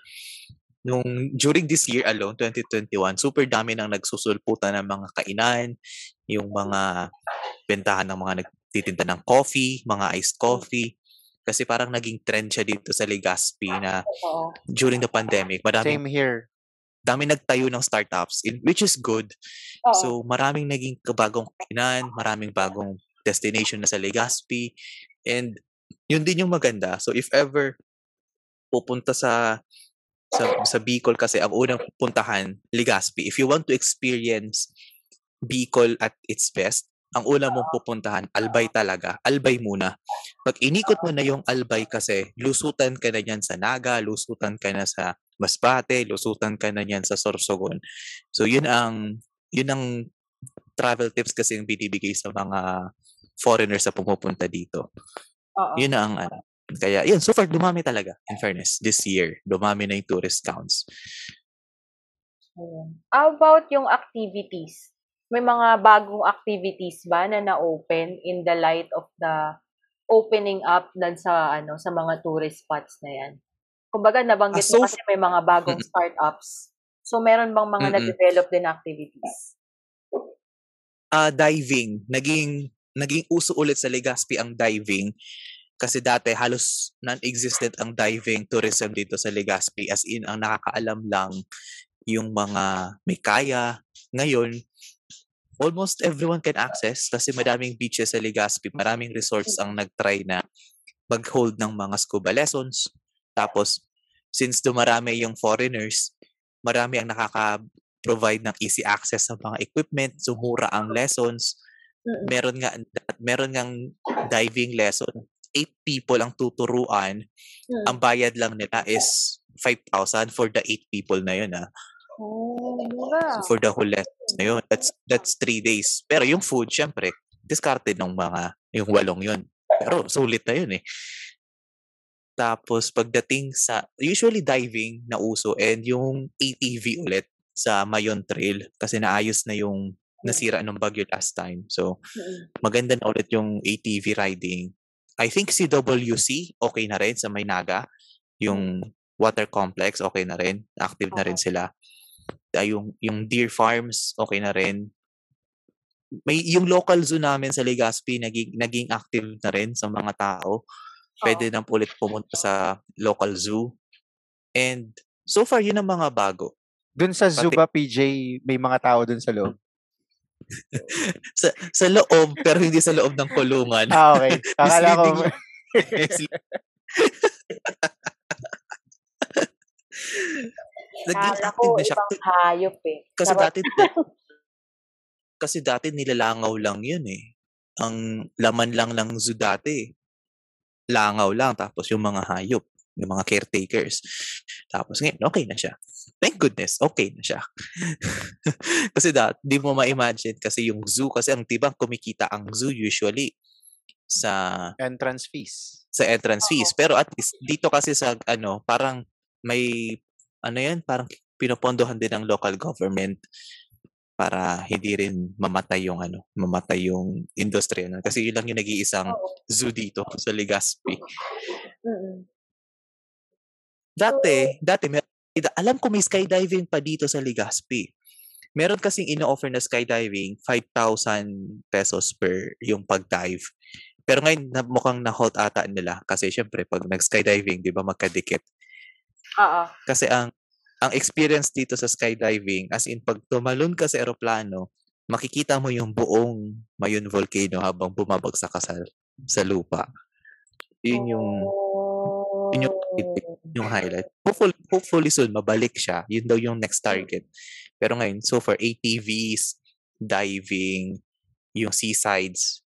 nung during this year alone, 2021, super dami nang nagsusulputan ng mga kainan, yung mga bentahan ng mga nagtitinda ng coffee, mga iced coffee. Kasi parang naging trend siya dito sa Legazpi na Oo. during the pandemic, madami Same here. dami nagtayo ng startups, which is good. Oo. So maraming naging bagong kainan, maraming bagong destination na sa Legazpi. And yun din yung maganda. So if ever pupunta sa sa, sa Bicol kasi ang unang puntahan, Legazpi. If you want to experience Bicol at its best, ang una mong pupuntahan, Albay talaga. Albay muna. Pag inikot mo na yung Albay kasi, lusutan ka na yan sa Naga, lusutan ka na sa Masbate, lusutan ka na yan sa Sorsogon. So yun ang yun ang travel tips kasi yung binibigay sa mga foreigners na pumupunta dito. Oo. Yun ang ano. Kaya yun, so far dumami talaga in fairness this year. Dumami na yung tourist counts. How about yung activities? May mga bagong activities ba na na-open in the light of the opening up dan sa ano sa mga tourist spots na yan? Kumbaga nabanggit Ah, mo so kasi may mga bagong startups. So meron bang mga Mm-mm. na-develop din activities? Ah, diving, naging naging uso ulit sa Legazpi ang diving kasi dati halos non-existent ang diving tourism dito sa Legazpi as in ang nakakaalam lang yung mga may kaya. Ngayon, almost everyone can access kasi madaming beaches sa Legazpi, maraming resorts ang nag-try na mag-hold ng mga scuba lessons. Tapos, since dumarami yung foreigners, marami ang nakaka-provide ng easy access sa mga equipment, so mura ang lessons. Mm. Meron nga meron ngang diving lesson. Eight people ang tuturuan. Mm. Ang bayad lang nila is 5,000 for the eight people na yun. Ah. Oh, mura. So for the whole lesson na yun. That's, that's three days. Pero yung food, syempre, discarded ng mga, yung walong yun. Pero sulit na yun eh. Tapos pagdating sa, usually diving na uso and yung ATV ulit sa Mayon Trail kasi naayos na yung nasira ng bagyo last time. So Mm. maganda na ulit yung ATV riding. I think CWC okay na rin sa Maynaga. Yung water complex, okay na rin. Active na rin sila. Ah, yung, yung deer farms, okay na rin. May, yung local zoo namin sa Legazpi, naging, naging active na rin sa mga tao. Pwede nang ulit pumunta sa local zoo. And so far, yun ang mga bago. Dun sa Pati- Zuba PJ, may mga tao dun sa loob. Sa, sa loob, pero hindi sa loob ng kulungan. Ah, okay. Akala ko, Misleading Naging Kala active na siya. ibang hayop eh. Kasi Charot. dati kasi dati nilalangaw lang 'yun eh. Ang laman lang ng zoo dati. Langaw lang tapos yung mga hayop, yung mga caretakers. Tapos ngayon, okay na siya. Thank goodness, okay na siya. kasi dati, di mo ma-imagine kasi yung zoo, kasi ang tibang kumikita ang zoo usually sa entrance fees. sa entrance fees. Pero at least dito kasi sa ano, parang may ano 'yan, parang pinopondohan din ng local government para hindi rin mamatay yung ano, mamatay yung industriya na. Kasi yun lang yung nag-iisang Oo. zoo dito sa Legazpi. Mm-mm. Dati, dati mer- alam ko may skydiving pa dito sa Legazpi. Meron kasing ino-offer na skydiving 5,000 pesos per yung pag-dive. Pero ngayon mukhang na-halt ata nila kasi syempre pag nag-skydiving, 'di ba magkadikit. Oo. Kasi ang ang experience dito sa skydiving, as in pag tumalon ka sa eroplano, makikita mo yung buong Mayon volcano habang bumabagsak ka sa, sa lupa. Yun yung yun yung yung highlight. Hopefully, hopefully soon mabalik siya. Yun daw yung next target. Pero ngayon, so far ATVs, diving, yung seasides,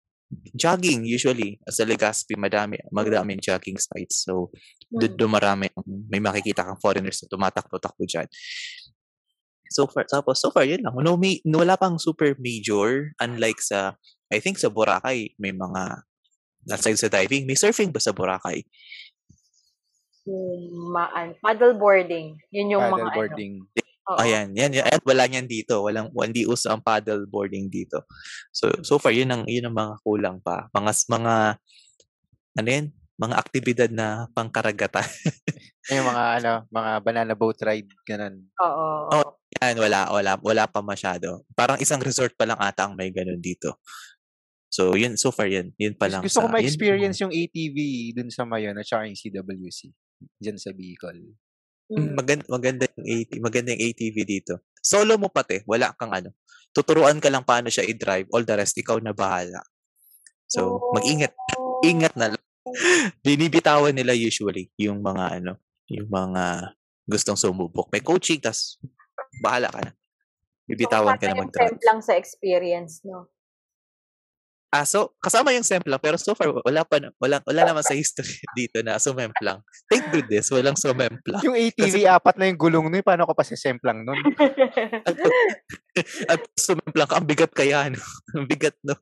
jogging usually sa Legazpi madami madaming jogging sites. So doon doon marami ang- may makikita kang foreigners na tumatakbo-takbo diyan. So far, tapos so far yun lang. No, may, no, wala pang super major unlike sa I think sa Boracay may mga aside sa diving, may surfing ba sa Boracay? Yung maan, paddleboarding. Yun yung mga ano. Oo. Ayan, yan, yan. Ayan, wala niyan dito. Walang, hindi uso ang paddle boarding dito. So, so far, yun ang, yun ang mga kulang pa. Mga, mga, ano yan? Mga aktibidad na pangkaragatan. Yung mga, ano, mga banana boat ride, ganun. Oo. Oh, yan, wala, wala, wala pa masyado. Parang isang resort pa lang ata ang may ganun dito. So, yun, so far, yun. Yun pa lang Gusto ko sa- yun- ma-experience yung ATV dun sa Mayon at saka yung CWC. Diyan sa Bicol. Mm, Maganda, maganda yung AT, maganda yung ATV dito. Solo mo pati, wala kang ano. Tuturuan ka lang paano siya i-drive. All the rest, ikaw na bahala. So, mag-ingat. Ingat na lang. Binibitawan nila usually yung mga ano, yung mga gustong sumubok. May coaching, tas bahala ka na. Bibitawan ka na mag-drive. lang sa experience, no? Ah, so, kasama yung SEMP lang, pero so far, wala pa, na- wala, wala naman sa history dito na sumemp lang. Thank goodness, walang sumemp lang. Yung ATV, apat na yung gulong nun, paano ko pa si lang nun? At, at sumemp lang ka, ang bigat kaya, no? ang bigat, no?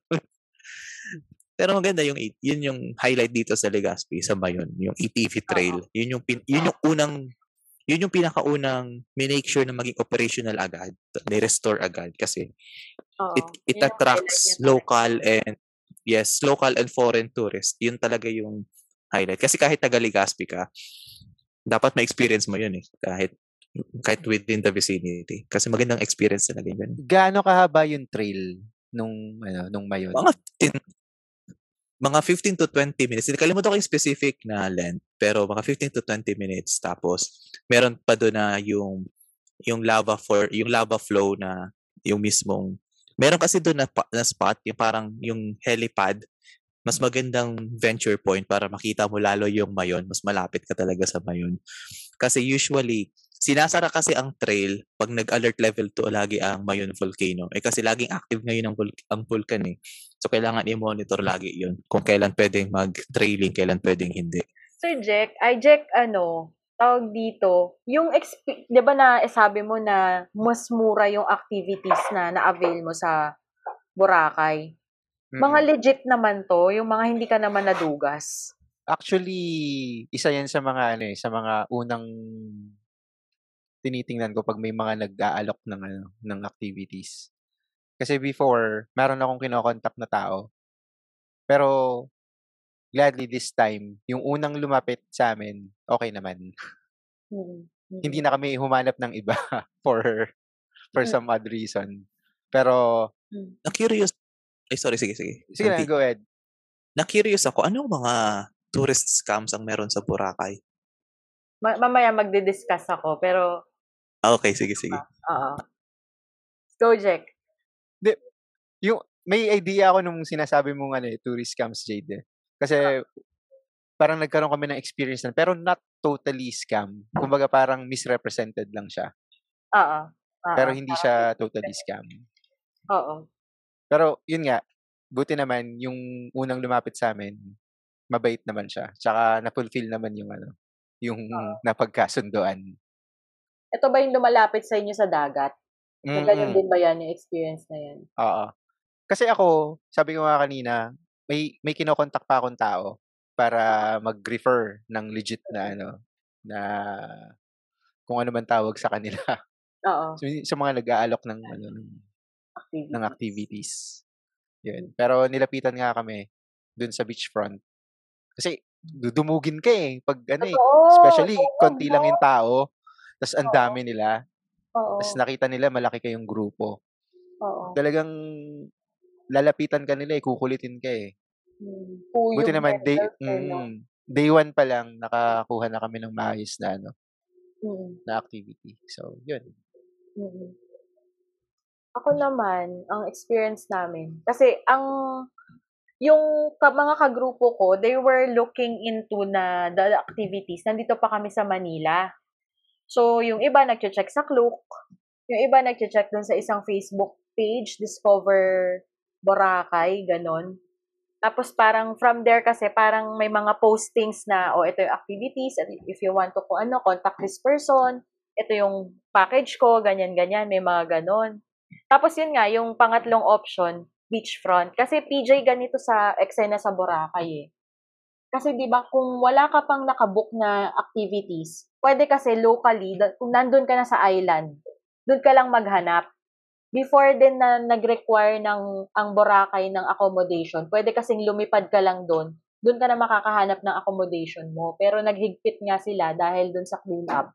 Pero maganda yung, A- yun yung highlight dito sa Legazpi, sa Mayon, yung ATV trail. Yun yung, pin, yun yung unang, yun yung pinakaunang minake sure na maging operational agad, ni-restore agad kasi Oo. it, it Yun attracts local and yes, local and foreign tourists. Yun talaga yung highlight. Kasi kahit taga Legazpi ka, dapat ma-experience mo yun eh. Kahit kahit within the vicinity. Kasi magandang experience talaga yun. Gaano kahaba yung trail nung, ano, nung Mayon? Mga 15, mga 15 to 20 minutes. Hindi kalimutan ko yung specific na length. Pero mga 15 to 20 minutes. Tapos, meron pa doon na yung yung lava for yung lava flow na yung mismong meron kasi doon na, na spot yung parang yung helipad mas magandang venture point para makita mo lalo yung mayon mas malapit ka talaga sa mayon. Kasi usually sinasara kasi ang trail pag nag-alert level 2 lagi ang Mayon volcano. Eh kasi laging active ngayon ang, vul- ang vulkan eh. So kailangan i-monitor lagi yun kung kailan pwedeng mag-trailing kailan pwedeng hindi. Sir Jack, ay Jack, ano, tawag dito, yung, exp- di ba na sabi mo na mas mura yung activities na na-avail mo sa Boracay. Mga Mm-mm. legit naman to, yung mga hindi ka naman nadugas. Actually, isa yan sa mga ano eh, sa mga unang tinitingnan ko pag may mga nag-aalok ng ano, ng activities. Kasi before, meron akong kinokontak na tao. Pero gladly this time, yung unang lumapit sa amin, okay naman. Mm. Mm. Hindi na kami humanap ng iba for for Mm. some odd reason. Pero Mm. Na-curious. Ay, sorry, sige, sige. sige na, go ahead. Na-curious ako, anong mga tourist scams ang meron sa Boracay? Ma- mamaya magdi-discuss ako, pero Ah, okay, sige, sige. oo. Go, Jack. Yung may idea ako nung sinasabi mong ano, eh, tourist scams Jade. Kasi parang nagkaroon kami ng experience na pero not totally scam. Kumbaga parang misrepresented lang siya. Oo. Pero hindi siya totally scam. Oo. Pero yun nga, buti naman yung unang lumapit sa amin, mabait naman siya. Tsaka na-fulfill naman yung ano, yung napagkasundoan. Ito ba yung lumalapit sa inyo sa dagat? Kung ganyan din ba yan yung experience na yan? Oo. Kasi ako, sabi ko nga kanina, may may kinokontak pa akong tao para mag-refer ng legit na ano na kung ano man tawag sa kanila. Oo. So, sa mga nag-aalok ng ano ng, Activity. ng activities. Yun. Pero nilapitan nga kami dun sa beachfront. Kasi dudumugin ka eh pag ano eh, especially konti lang yung tao, tapos ang dami nila, Oo. tapos nakita nila malaki kayong grupo. Oo. Talagang lalapitan ka nila eh, kukulitin ka eh. Mm. Puyog Buti naman, day, eh, no? mm, day one pa lang, nakakuha na kami ng maayos na, ano, Mm. na activity. So, yun. Mm. Ako naman, ang experience namin, kasi ang yung ka, mga kagrupo ko, they were looking into na the activities. Nandito pa kami sa Manila. So, yung iba nagche-check sa Klook, yung iba nagche-check dun sa isang Facebook page, Discover Boracay, ganon. Tapos parang from there kasi parang may mga postings na, oh, ito yung activities, at if you want to kung ano, contact this person, ito yung package ko, ganyan-ganyan, may mga ganon. Tapos yun nga, yung pangatlong option, beachfront. Kasi PJ ganito sa eksena sa Boracay eh. Kasi 'di ba kung wala ka pang nakabook na activities, pwede kasi locally, kung nandun ka na sa island, doon ka lang maghanap. Before din na nag-require ng ang Boracay ng accommodation, pwede kasing lumipad ka lang doon. Doon ka na makakahanap ng accommodation mo. Pero naghigpit nga sila dahil doon sa clean up.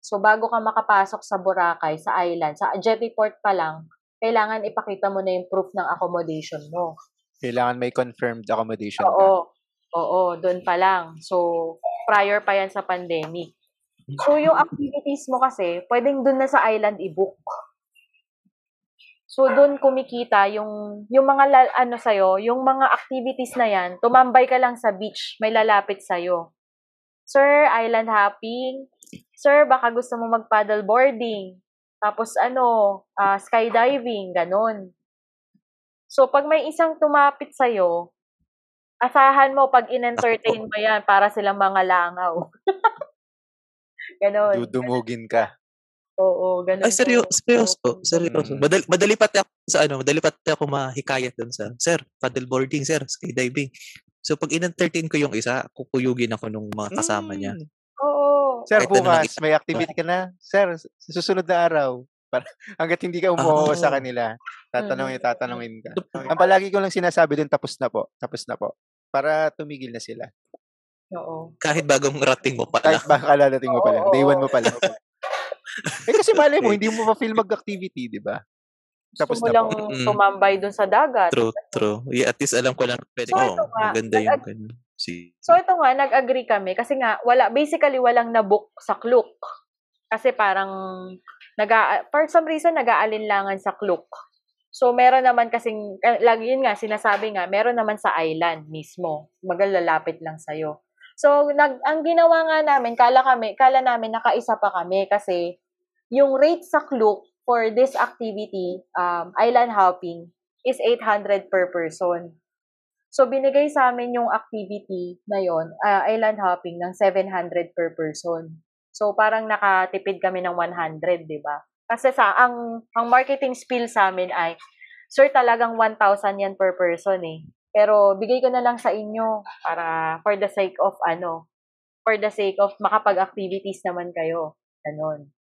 So, bago ka makapasok sa Boracay, sa island, sa jetty port pa lang, kailangan ipakita mo na yung proof ng accommodation mo. Kailangan may confirmed accommodation ka. Oo. Oo, doon pa lang. So, prior pa yan sa pandemic. So, yung activities mo kasi, pwedeng doon na sa island i-book. So, doon kumikita yung, yung mga, la- ano sa'yo, yung mga activities na yan, tumambay ka lang sa beach, may lalapit sa'yo. Sir, island hopping. Sir, baka gusto mo mag-paddle boarding. Tapos ano, ah, skydiving, ganun. So, pag may isang tumapit sa'yo, asahan mo pag in-entertain mo yan para silang mga langaw. ganon. Dudumugin ka. Oo, ganon. Ay, seryo, seryoso, seryoso. Mm. Madali, madali pati ako sa ano, madali pati ako mahikayat dun sa, sir, paddleboarding, sir, skydiving. So, pag in-entertain ko yung isa, kukuyugin ako nung mga kasama niya. Mm. Oo. Sir, Kahit bukas, may activity ka na. Sir, sa susunod na araw. Para, hanggat hindi ka umuho sa Ah. kanila, tatanungin, Mm. tatanungin ka. Ang palagi ko lang sinasabi dun, tapos na po. Tapos na po. Para tumigil na sila. Oo. Kahit bagong rating mo pala. Kahit baka kaladating mo pa lang. Day one mo pa lang. Oo. eh kasi malay mo, hindi mo pa feel mag-activity, di ba? Tapos Gusto mo lang. Mm. tumambay dun sa dagat. True, true. Yeah, at least alam ko lang, pwede, So, oh, ito nga, maganda yung ganun. Si, So ito nga, nag-agree kami kasi nga wala basically walang nabook sa Klook. Kasi parang naga for some reason nag-aalinlangan sa Klook. So meron naman kasing eh, lagi yun nga sinasabi nga, meron naman sa island mismo. Magalalapit lang sa So nag ang ginawa nga namin, kala kami, kala namin nakaisa pa kami kasi yung rate sa Klook for this activity, um, island hopping, is 800 per person. So, binigay sa amin yung activity na yon, ah, island hopping, ng 700 per person. So, parang nakatipid kami ng 100, di ba? Kasi sa, ang, ang marketing spiel sa amin ay, sir, talagang 1,000 yan per person eh. Pero, bigay ko na lang sa inyo para, for the sake of, ano, for the sake of makapag-activities naman kayo. Ganon.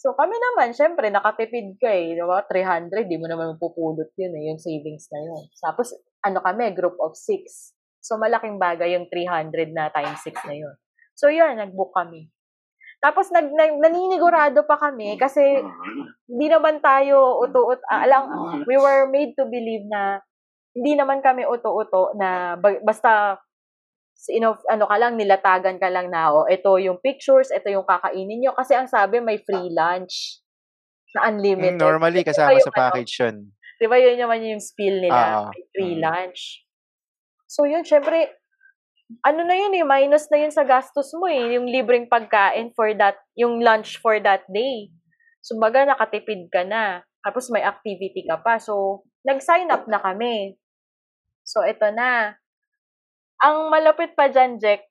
So, kami naman, syempre, nakatipid ka eh. Di ba? 300, di mo naman mapupulot yun eh, yung savings na yun. Tapos, ano kami, group of six. So, malaking bagay yung 300 na times 6 na yun. So, yun, nag-book kami. Tapos nag, nag naninigurado pa kami kasi hindi naman tayo uto-ut ah, alang we were made to believe na hindi naman kami uto-uto na ba- basta ino, ano ka lang nilatagan ka lang na oh, ito yung pictures, ito yung kakainin nyo kasi ang sabi may free lunch na Mm, unlimited. normally Ito kasama yung sa ano, package yun. Di ba yun naman yung spiel nila, Oo. may free Mm. lunch. So yun, syempre, ano na yun eh, minus na yun sa gastos mo eh, yung libreng pagkain for that, yung lunch for that day. So baga nakatipid ka na, tapos may activity ka pa. So, nag-sign up na kami. So, ito na. Ang malapit pa dyan, Jack,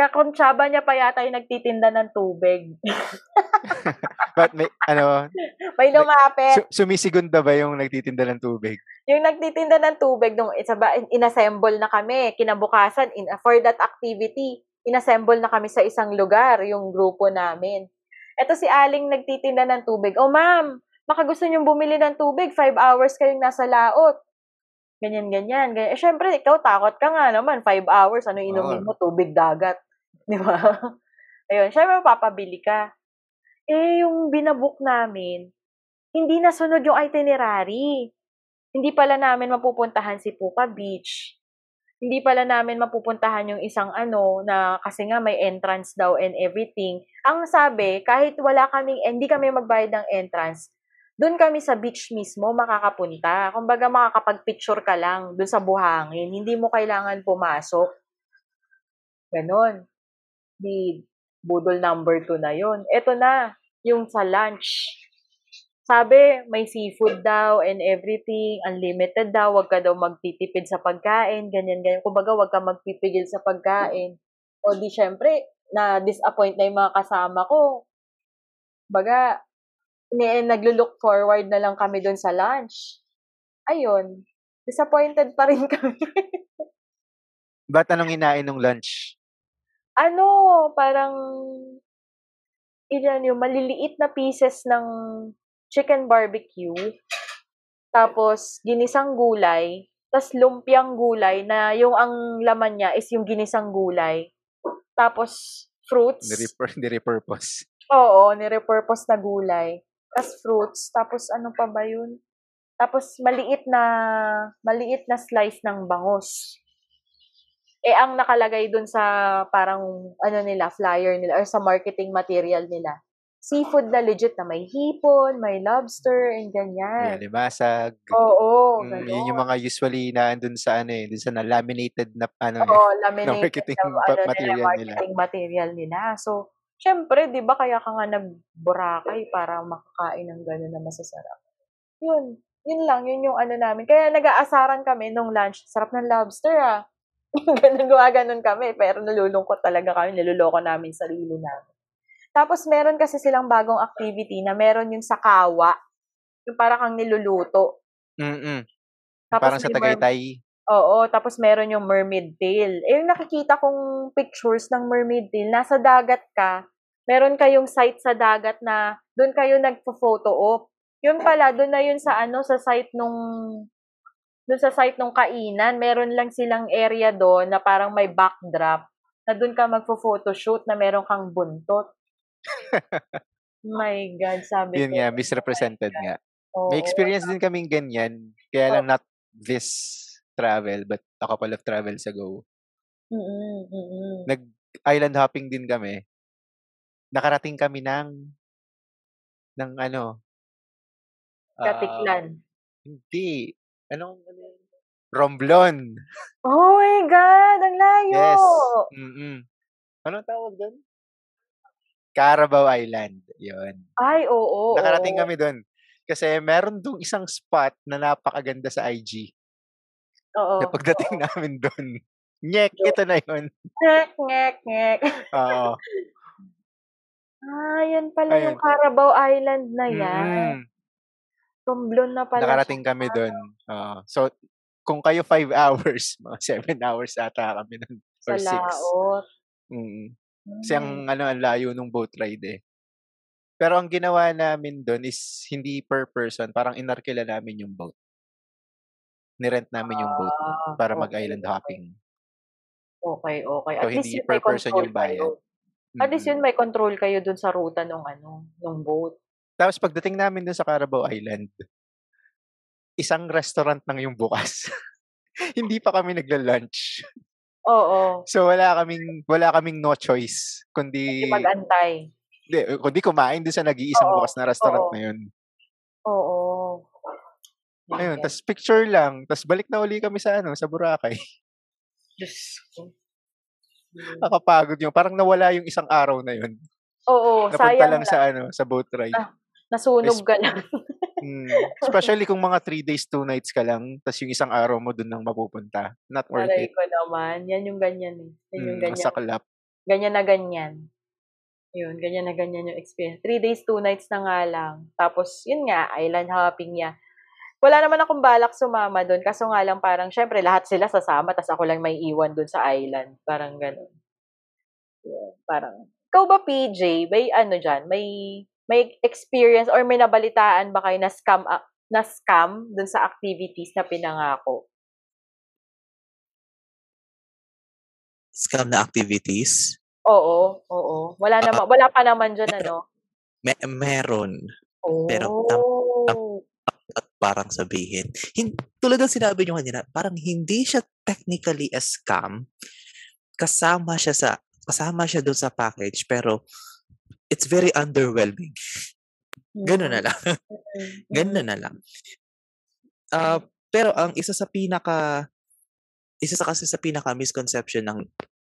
kakontsaba niya pa yata yung nagtitinda ng tubig. But may, ano, may lumapit. su- sumisigunda ba yung nagtitinda ng tubig? yung nagtitinda ng tubig nung isa ba inassemble na kami kinabukasan in for that activity inassemble na kami sa isang lugar yung grupo namin eto si Aling nagtitinda ng tubig oh ma'am baka gusto niyong bumili ng tubig five hours kayong nasa laot ganyan ganyan. Ganyan eh syempre ikaw takot ka nga naman. Five hours ano inumin mo? Tubig dagat. Di ba? Ayun syempre papabili ka. Eh yung binabook namin hindi nasunod yung itinerary. Hindi pala namin mapupuntahan si Puka Beach. Hindi pala namin mapupuntahan yung isang ano na kasi nga may entrance daw and everything. Ang sabi, kahit wala kaming, hindi kami magbayad ng entrance, doon kami sa beach mismo makakapunta. Kumbaga makakapag-picture ka lang doon sa buhangin. Hindi mo kailangan pumasok. Ganon. Di budol number 2 na yon. Ito na, yung sa lunch sabi, may seafood daw and everything, unlimited daw, wag ka daw magtitipid sa pagkain, ganyan, ganyan. Kumbaga, wag ka magpipigil sa pagkain. O di, syempre, na-disappoint na yung mga kasama ko. Baga, naglo-look forward na lang kami doon sa lunch. Ayun, disappointed pa rin kami. Ba't anong hinain ng lunch? ano, parang, ilan yung maliliit na pieces ng chicken barbecue, tapos ginisang gulay, tapos lumpiang gulay na yung ang laman niya is yung ginisang gulay. Tapos fruits. Nirepurpose. Oo, nirepurpose na gulay. Tapos fruits. Tapos ano pa ba yun? Tapos maliit na maliit na slice ng bangus. Eh ang nakalagay dun sa parang ano nila, flyer nila or sa marketing material nila. Seafood na legit na may hipon, may lobster, and ganyan. Yan, limasag. Oo, Mm, ganon. yun yung mga usually na andun sa ano eh, dun sa na laminated na ano eh. Oo, laminated marketing na, ano, material nila, nila. marketing material nila. So, syempre, di ba, kaya ka nga nagburakay para makakain ng gano'n na masasarap. Yun. Yun lang. Yun yung ano namin. Kaya nag-aasaran kami nung lunch. Sarap ng lobster, ah. ganun, gumaganon kami. Pero nalulungkot talaga kami. Niluloko namin sarili namin. Tapos, meron kasi silang bagong activity na meron yung sa kawa. Yung para kang niluluto. Mm-mm. Tapos Parang sa Tagaytay. Oo, tapos meron yung mermaid tail. Eh, yung nakikita kong pictures ng mermaid tail, nasa dagat ka, meron kayong site sa dagat na doon kayo nagpo-photo op. Yun pala, doon na yun sa ano, sa site nung doon sa site nung kainan, meron lang silang area doon na parang may backdrop na doon ka magpo-photoshoot na meron kang buntot. My God, sabi Yun ko. nga, misrepresented nga. Oo. May experience din kaming ganyan. Kaya lang not this travel, but a couple of travels ago. Mm-mm, mm-mm. Nag-island hopping din kami. Nakarating kami ng ng ano ah, Katiklan. hindi. Anong ano? Romblon. Oh my God! Ang layo! Yes. Mm-mm. Anong tawag doon? Carabao Island. Yun. Ay, oo. Nakarating oo. kami doon. Kasi meron dong isang spot na napakaganda sa IG. Oo. Na pagdating namin doon, nyek, ito na yun. Ngek, ngek, ngek. Oo. Ah, yan pala Ayun. yung Carabao Island na yan. Mm-mm. Tumblon na pala Nakarating siya. kami doon. Oo. so, kung kayo 5 hours, mga 7 hours ata kami. Sa Or 6. laot. Mm. Hmm. Kasi ang, ano, ang layo nung boat ride eh. Pero ang ginawa namin doon is hindi per person. Parang inarkila namin yung boat. Nirent namin yung boat Ah, para okay, mag-island hopping. Okay, okay. So, At least hindi yung per may person control yung bayad. kayo. At least yun, may control kayo dun sa ruta nung ano, nung boat. Tapos pagdating namin dun sa Carabao Island, isang restaurant nang yung bukas. Hindi pa kami nagla-lunch. Oo. So wala kaming wala kaming no choice kundi mag-antay. hindi, kundi kumain dun sa nag-iisang Oo, bukas na restaurant oo. na yun. Oo. Ayun, Yan. tas picture lang, tas balik na uli kami sa ano, sa Boracay. Mm. Nakapagod yung parang nawala yung isang araw na yun. Oo, Napunta sayang lang na. sa ano, sa boat ride. Ah. Nasunog Es- ka lang. Mm, especially kung mga 3 days, 2 nights ka lang, tas yung isang araw mo dun lang mapupunta. Not worth Aray it. ko naman. Yan yung ganyan eh. Yan yung Mm, ganyan. masaklap. Ganyan na ganyan. Yun, ganyan na ganyan yung experience. Three days, two nights na nga lang. Tapos, yun nga, island hopping niya. Wala naman akong balak sumama doon. Kaso nga lang parang, syempre, lahat sila sasama, tas ako lang may iwan doon sa island. Parang ganun. Yun, parang, ikaw ba, PJ, may ano dyan, may, may experience or may nabalitaan ba kayo na scam, ah, na scam doon sa activities na pinangako? Scam na activities. Oo, oo. Wala naman, wala pa naman dyan, ano? Me- meron. Oh. Pero at parang sabihin. Hin- tulad ng sinabi nyo kanina, parang hindi siya technically a scam. Kasama siya sa kasama siya doon sa package pero it's very underwhelming. Ganun na lang. Ganun na lang. Ah, pero ang isa sa pinaka isa sa kasi sa pinaka misconception ng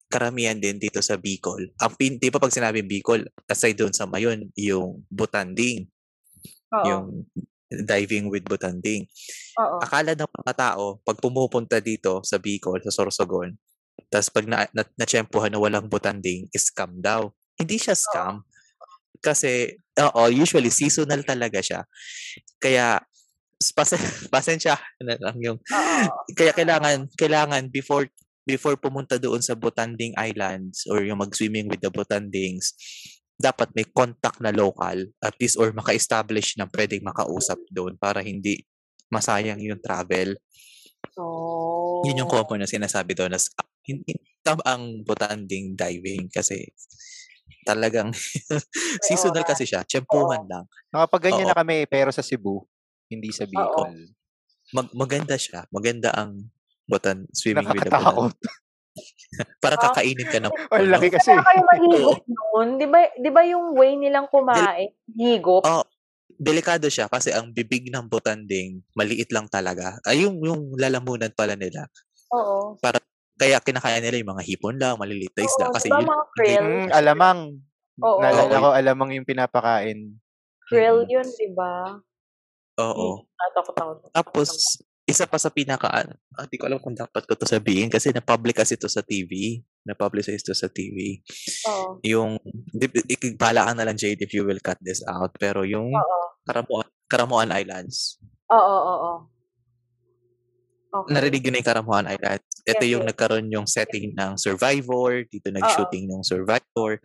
karamihan din dito sa Bicol. Ang pin, di ba pag sinabing Bicol, aside doon sa Mayon, yung butanding, Oo. yung diving with butanding. Oo. akala ng mga tao, pag pumupunta dito sa Bicol, sa Sorsogon, tapos pag na, na, natsyempohan na walang butanding, scam daw. Hindi siya scam. Kasi, oo, usually seasonal talaga siya. Kaya, pas, pasensya na lang yung, Oo. kaya kailangan, kailangan before before pumunta doon sa Butanding Islands or yung mag-swimming with the Butandings, dapat may contact na local at least or maka-establish na pwedeng makausap doon para hindi masayang yung travel. So, Yun yung common na sinasabi doon na. Hindi ang Butanding diving kasi talagang seasonal kasi siya. Tsempuhan lang. Nakapag-ganyan na kami pero sa Cebu, hindi sa Bicol. Mag- maganda siya. Maganda ang butan swimming with the butan. Parang Ah. kakainin ka ng Ang laki kasi. na kayo mahigop noon. Di ba, di ba yung way nilang kumain? Higop? Oh, delikado siya kasi ang bibig ng butanding maliit lang talaga. Ay, yung, yung lalamunan pala nila. Oo. Kaya kinakaya nila yung mga hipon lang, maliliit na isda. Oo, Kasi di ba yun, mga krill? Mm, alamang. Oo. Naalala Oo. ko, alamang yung pinapakain. Krill Mm. yun, di ba? oo. Natakot ako. Tapos, isa pa sa pinaka, ah, di ko alam kung dapat ko to sabihin kasi na-public kasi to sa TV. Na-publicize to sa TV. Oo. Yung, bahala ka na lang, Jade, if you will cut this out. Pero yung Oo. Karamuan, Karamuan Islands. Oo, oo, oo. Okay. Narinig yun na yung Karamuan Islands. Ito Yes, yung yes. nagkaroon yung setting ng Survivor. Dito nag-shooting ng Survivor.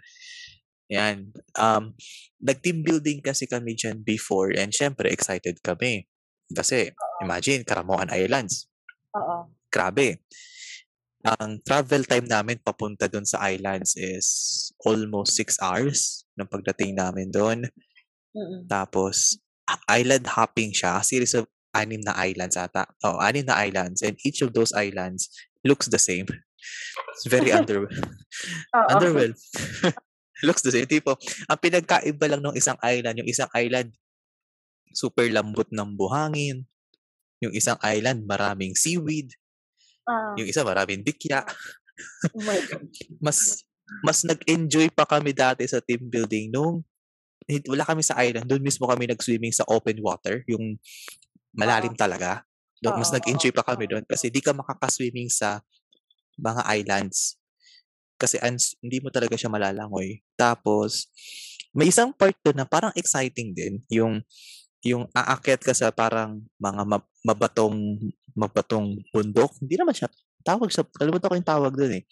Yan. Um, nag-team building kasi kami dyan before and syempre excited kami. Kasi imagine, Karamuan Islands. Oo. Grabe. Ang travel time namin papunta doon sa islands is almost 6 hours ng pagdating namin doon. Mm-mm. Tapos, island hopping siya. Series of anim na islands ata. Oh, anim na islands. And each of those islands looks the same. It's very under Oo. underwhelmed. looks the same. Tipo, ang pinagkaiba lang ng isang island, yung isang island, super lambot ng buhangin. Yung isang island, maraming seaweed. Ah, Yung isa, maraming dikya. oh my God. Mas, mas nag-enjoy pa kami dati sa team building nung wala kami sa island. Doon mismo kami nag-swimming sa open water. Yung malalim talaga. Doon, mas Oo, nag-enjoy pa kami doon kasi di ka makakaswimming sa mga islands. Kasi ans, hindi mo talaga siya malalangoy. Tapos, may isang part doon na parang exciting din. Yung, yung aakyat ka sa parang mga ma- mabatong, mabatong bundok. Hindi naman siya, tawag siya, kalimutan ko yung tawag doon eh.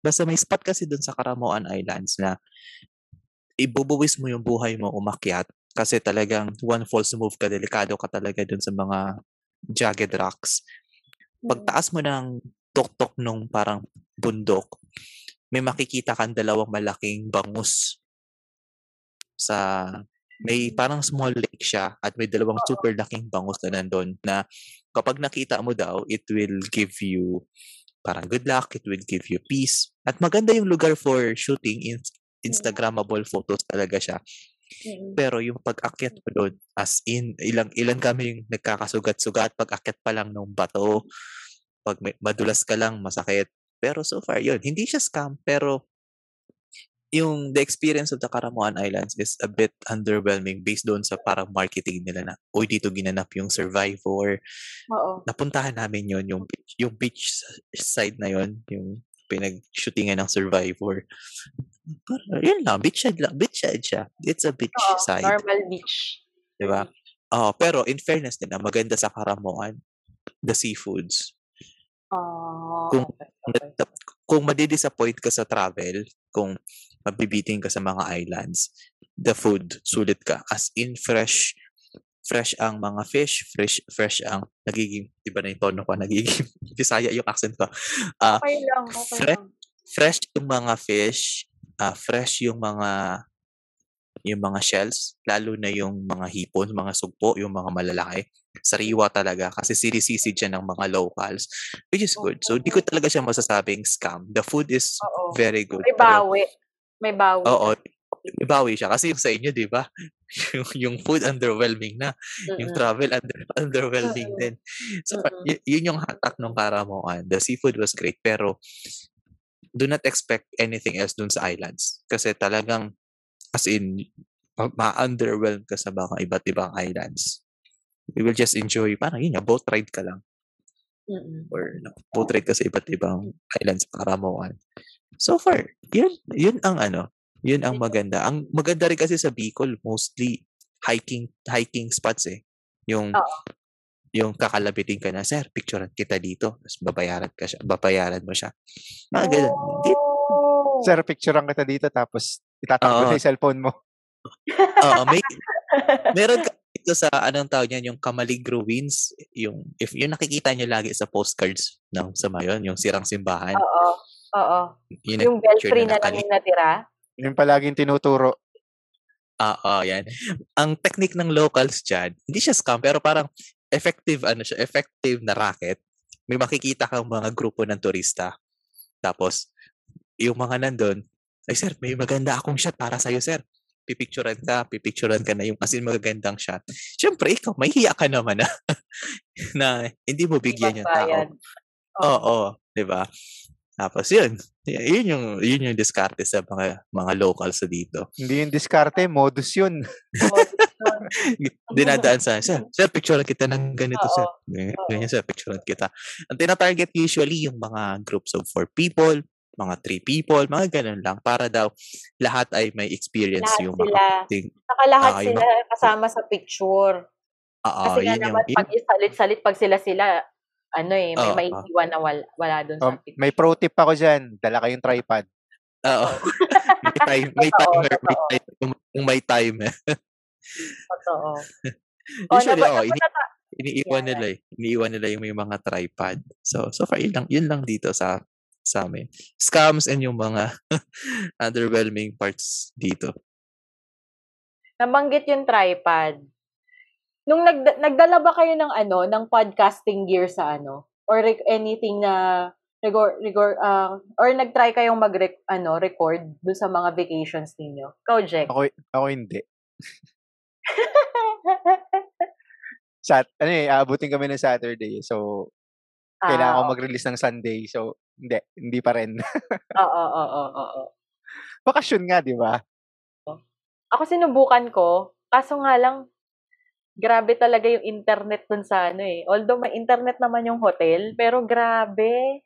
Basta may spot kasi doon sa Karamoan Islands na ibubuwis mo yung buhay mo umakyat kasi talagang one false move ka, delikado ka talaga dun sa mga jagged rocks. Mm. Pagtaas mo ng tuktok nung parang bundok, may makikita kang dalawang malaking bangus sa may parang small lake siya at may dalawang super laking bangus na nandun na kapag nakita mo daw, it will give you parang good luck, it will give you peace. At maganda yung lugar for shooting, in, Instagrammable photos talaga siya. Mm. Pero yung pag-akyat mo doon, as in, ilang, ilan kami yung nagkakasugat-sugat, pag-akyat pa lang ng bato, pag may, madulas ka lang, masakit. Pero so far, yun, hindi siya scam, pero yung the experience of the Karamoan Islands is a bit underwhelming based doon sa parang marketing nila na, uy, dito ginanap yung Survivor. Oo. Napuntahan namin yon yung, beach- yung beach side na yon yung pinag-shootingan ng Survivor. Pero, yun lang, beach side lang, beach side siya. It's a beach Oo, side. normal beach. Di ba? Oh, pero in fairness din, maganda sa Karamoan, the seafoods. Oh, Kung- okay, okay. Kung madidisappoint ka sa travel, kung mabibiting ka sa mga islands, the food, sulit ka. As in fresh, fresh ang mga fish, fresh fresh ang nagiging, di ba na yung tono ko, nagiging, Bisaya yung accent ko. Ah, Okay lang, okay Fre- lang. fresh yung mga fish, ah fresh yung mga yung mga shells, lalo na yung mga hipon, mga sugpo, yung mga malalaki. Sariwa talaga kasi sinisisid siya ng mga locals, which is good. So, di ko talaga siya masasabing scam. The food is Oo. very good. May pero- bawi. May bawi. Oo, may bawi siya. Kasi yung sa inyo, di ba? yung, yung food underwhelming na. Yung Mm-mm. travel under, underwhelming Mm-mm. din. So, Mm-mm. y- yun yung hatak ng Karamoan. The seafood was great, pero do not expect anything else dun sa islands. Kasi talagang, as in, ma- ma-underwhelm ka sa mga iba't ibang islands. You will just enjoy, parang yun boat ride ka lang. Mm-mm. Or no, boat ride ka sa iba't ibang islands sa Karamoan. So far, yun, yun ang ano, yun ang maganda. Ang maganda rin kasi sa Bicol, mostly hiking hiking spots eh. Yung Oo. yung kakalabitin ka na, sir, picturean kita dito. Tapos babayaran ka siya, babayaran mo siya. Mga ganun. Oh. Sir, picturean kita dito tapos itatakbo sa cellphone mo. Oo, may, meron ka dito sa, anong tawag niyan, yung Kamalig Ruins, yung, if yung nakikita niyo lagi sa postcards ng sa mayon, yung sirang simbahan, Oo. Oo. yun Yung belfry na na lang yung natira. Yung palaging tinuturo. Ah, ah, yan. Ang technique ng locals dyan, hindi siya scam, pero parang effective, ano siya, effective na racket. May makikita kang mga grupo ng turista. Tapos, yung mga nandun, ay sir, may maganda akong shot para sa'yo, sir. Pipicturean ka, pipicturean ka na yung as in magagandang shot. Siyempre, ikaw, may hiya ka naman na, na hindi mo bigyan yung tao. Oo, di ba? Tapos yun, yun yung, yun yung diskarte sa mga, mga locals sa dito. Hindi yung diskarte, modus yun. dinadaan sa, sir, sir, picturean kita ng ganito, sir. Ganyan, sir, picturean kita. Ang tinatarget usually yung mga groups of four people, mga three people, mga ganun lang, para daw lahat ay may experience Lahat yung sila. mga Saka lahat Ah, yung sila kasama sa picture. Oo, Kasi nga yun yung, naman, yun, pag isalit-salit, pag sila-sila, ano eh, may Oo. maiiwan na wala, wala dun sa Um, picture. may pro tip ako dyan. Dala kayong tripod. oo. may time, may timer, may time, kung, may time. Totoo. Oh, Usually, napa- oo, ini, iniiwan Yeah. nila eh. Iniiwan nila yung may mga tripod. So, so far, yun lang, yun lang dito sa sa amin. Scams and yung mga underwhelming parts dito. nabanggit yung tripod. Nung nagda- nagdala ba kayo ng ano, ng podcasting gear sa ano? Or rec- anything na record, record, ah, or nag-try kayong mag ano, record dun sa mga vacations ninyo? Ikaw, Jack. Ako, ako hindi. Sat, ano eh, aabutin kami ng Saturday. So, kailangan ko Ah, mag-release ng Sunday. So, hindi. Hindi pa rin. Oo, oo, oo, oo. Bakasyon nga, di ba? Ako sinubukan ko, kaso nga lang, grabe talaga yung internet dun sa ano eh. Although may internet naman yung hotel, pero grabe.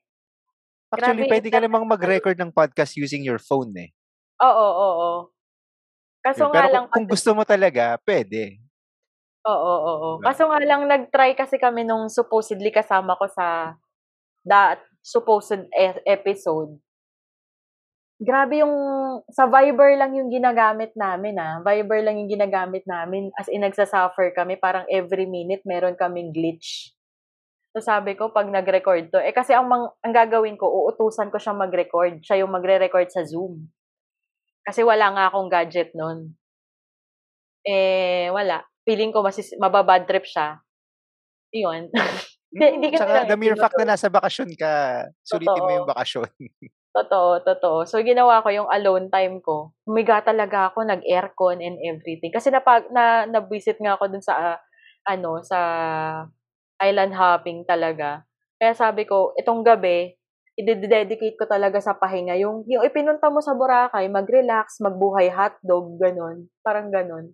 Actually, Grabe, pwede ka namang mag-record ng podcast using your phone eh. Oo, oo, oo. Kaso nga Pero lang, kung, kung gusto mo talaga, pwede. Oo, oo, oo. Diba? Kaso nga lang, nag-try kasi kami nung supposedly kasama ko sa that supposed e- episode. Grabe yung, sa Viber lang yung ginagamit namin ah. Viber lang yung ginagamit namin. As in, nagsasuffer kami. Parang every minute meron kaming glitch. So sabi ko, pag nag-record to, eh kasi ang, mang, ang gagawin ko, uutusan ko siyang mag-record. Siya yung magre-record sa Zoom. Kasi wala nga akong gadget nun. Eh, wala. Feeling ko masis, mababad trip siya. Yun. Hindi, hindi na- the mere fact na nasa bakasyon ka, sulitin mo Totoo. yung bakasyon. Totoo, totoo. So, ginawa ko yung alone time ko. Humiga talaga ako, nag-aircon and everything. Kasi napag, na, na-visit nga ako dun sa, ah, ano, sa island hopping talaga. Kaya sabi ko, itong gabi, i-dedicate ko talaga sa pahinga. Yung, yung ipinunta mo sa Boracay, mag-relax, magbuhay hotdog, ganun. Parang ganun.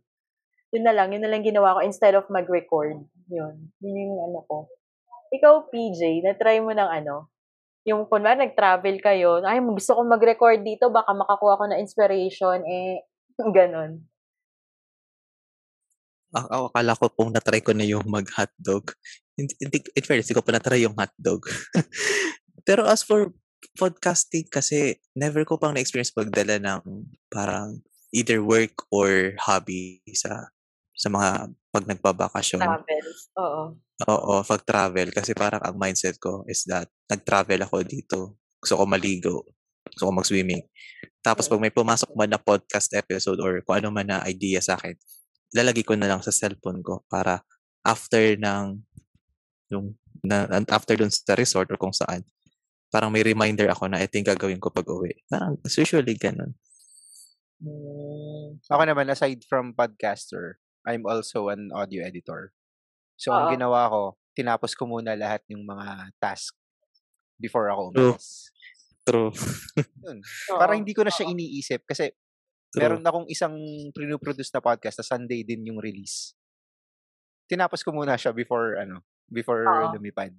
Yun na lang, yun na lang ginawa ko instead of mag-record. Yun. Yun yung ano ko. Ikaw, PJ, na-try mo ng ano, yung kunwari nag-travel kayo, ay gusto kong mag-record dito, baka makakuha ko na inspiration, eh, ganun. Ak- Ako, akala ko pong natry ko na yung mag-hotdog. Hindi, hindi, in fairness, hindi ko pa natry yung hotdog. Pero as for podcasting kasi, never ko pang na-experience magdala ng parang either work or hobby sa sa mga pag nagbabakasyon. Travel. Oo. Oo, pag travel. Kasi parang ang mindset ko is that nag-travel ako dito. Gusto ko maligo. Gusto ko mag-swimming. Tapos pag may pumasok man na podcast episode or kung ano man na idea sa akin, lalagay ko na lang sa cellphone ko para after ng yung na, after dun sa resort or kung saan, parang may reminder ako na ito yung gagawin ko pag uwi. Parang it's usually ganun. Mm. Ako naman, aside from podcaster, I'm also an audio editor. So, ang Oo. ginawa ko, tinapos ko muna lahat yung mga task before ako True. umalis. True. Yun. Oo. Parang hindi ko na siya iniisip kasi True. meron akong isang produce na podcast na Sunday din yung release. Tinapos ko muna siya before ano, before Oo. lumipad.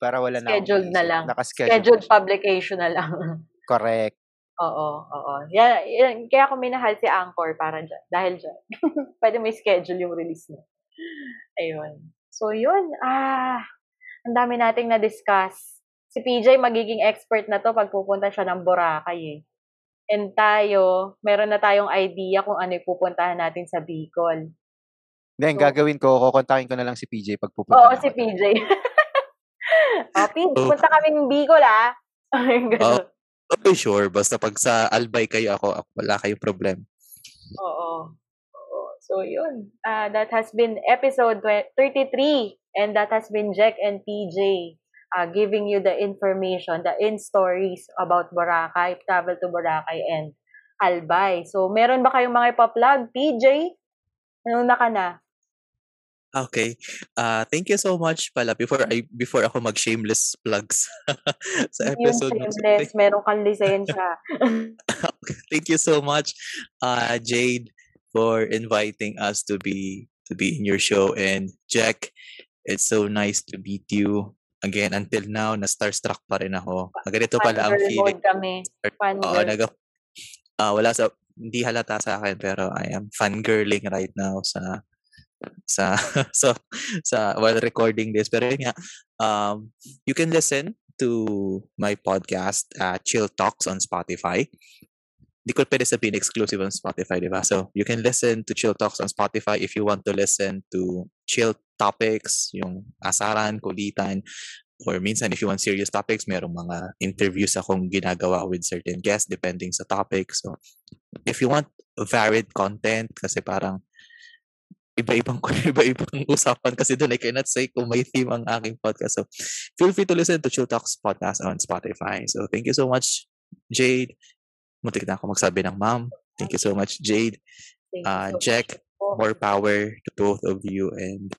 Para wala na akong Scheduled na lang. Nakaschedule. Scheduled na publication na lang. Correct. Oo, oo. Yan, yan, kaya ako minahal si Anchor para dyan. Dahil dyan. Pwede mo schedule yung release mo. Ayun. So, yun. Ah, ang dami nating na-discuss. Si PJ magiging expert na to pag pupunta siya ng Boracay eh. And tayo, meron na tayong idea kung ano yung pupuntahan natin sa Bicol. Then, So- gagawin ko, kukontakin ko na lang si PJ pag pupunta Oo, si ako. PJ. oh, PJ, Oh. punta kaming Bicol ah. Ayun, ganun. Okay, sure. Basta pag sa Albay kayo ako, wala kayong problem. Oo. Oo. So, yun. Uh, that has been episode twe- 33. And that has been Jack and PJ uh, giving you the information, the in stories about Boracay, travel to Boracay and Albay. So, meron ba kayong mga ipa-plug? PJ? Ano na ka na? Okay. Uh, thank you so much pala before I before ako mag-shameless plugs sa Yung episode. ng shameless, meron kang lisensya. thank you so much, uh, Jade, for inviting us to be to be in your show. And Jack, it's so nice to meet you again. Until now, na starstruck pa rin ako. Ganito pala ang feeling. kami. Oo, Fangirl. nag ah wala sa hindi halata sa akin pero I am fangirling right now sa sa so sa while recording this. Pero yun nga um you can listen to my podcast uh, Chill Talks on Spotify. Di ko pwede sabihin exclusive on Spotify di ba? So you can listen to Chill Talks on Spotify if you want to listen to chill topics yung asaran kulitan or minsan if you want serious topics, merong mga interviews akong ginagawa with certain guests depending sa topic. So, if you want varied content, kasi parang iba-ibang iba-ibang usapan kasi doon I cannot say kung may theme ang aking podcast. So, feel free to listen to Chill Talks podcast on Spotify. So, thank you so much, Jade. Muntik na ako magsabi ng ma'am. Thank you so much, Jade. Uh, Jack, more power to both of you. And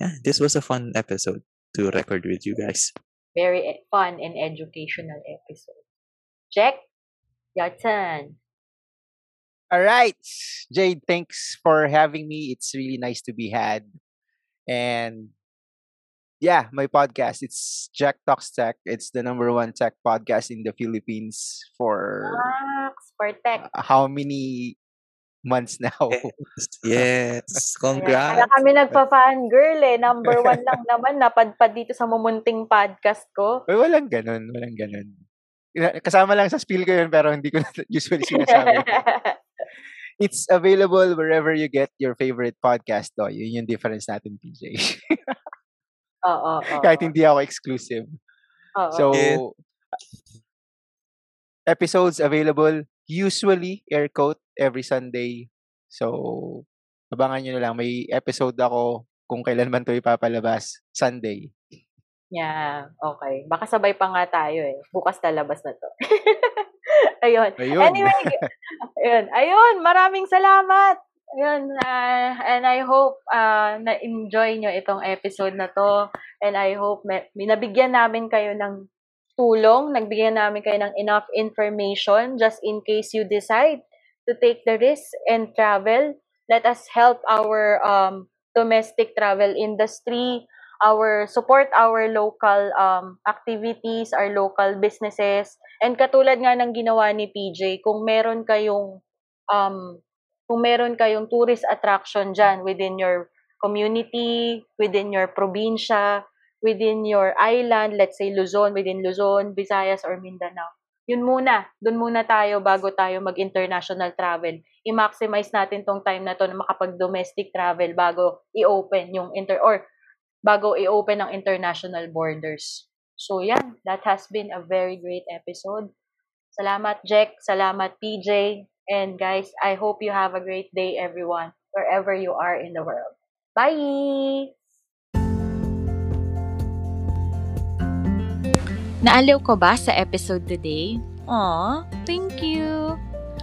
yeah, this was a fun episode to record with you guys. Very fun and educational episode. Jack, your turn. All right. Jade, thanks for having me. It's really nice to be had. And yeah, my podcast, it's Jack Talks Tech. It's the number one tech podcast in the Philippines for for tech. uh, how many months now? Yes, Kaya congrats. kami nagpa-fangirl eh. Number one lang naman. Napadpad dito sa mumunting podcast ko. Uy, walang ganun, walang ganun. Kasama lang sa spiel ko yun pero hindi ko usually sinasabi. It's available wherever you get your favorite podcast to. Yun yung difference natin, PJ. Oo. Kahit hindi ako exclusive. Oo. So, Yeah. episodes available usually air quote every Sunday. So, abangan nyo na lang. May episode ako kung kailan man to ipapalabas. Sunday. Yeah, okay. Baka sabay pa nga tayo eh. Bukas lalabas na to. ayun. Ayun. Anyway, ayun. Ayun, maraming salamat. Ayun, ah, and I hope ah, na-enjoy nyo itong episode na to. And I hope may nabigyan namin kayo ng tulong, nagbigyan namin kayo ng enough information just in case you decide to take the risk and travel. Let us help our um, domestic travel industry, our support our local um, activities, our local businesses. And katulad nga ng ginawa ni PJ, kung meron kayong um, kung meron kayong tourist attraction dyan within your community, within your probinsya, within your island, let's say Luzon, within Luzon, Visayas, or Mindanao. Yun muna, dun muna tayo bago tayo mag-international travel. I-maximize natin tong time na to na makapag-domestic travel bago i-open yung inter or bago i-open ang international borders. So yan, that has been a very great episode. Salamat Jack, salamat PJ, and guys, I hope you have a great day everyone, wherever you are in the world. Bye! Naaliw ko ba sa episode today? Aw, thank you!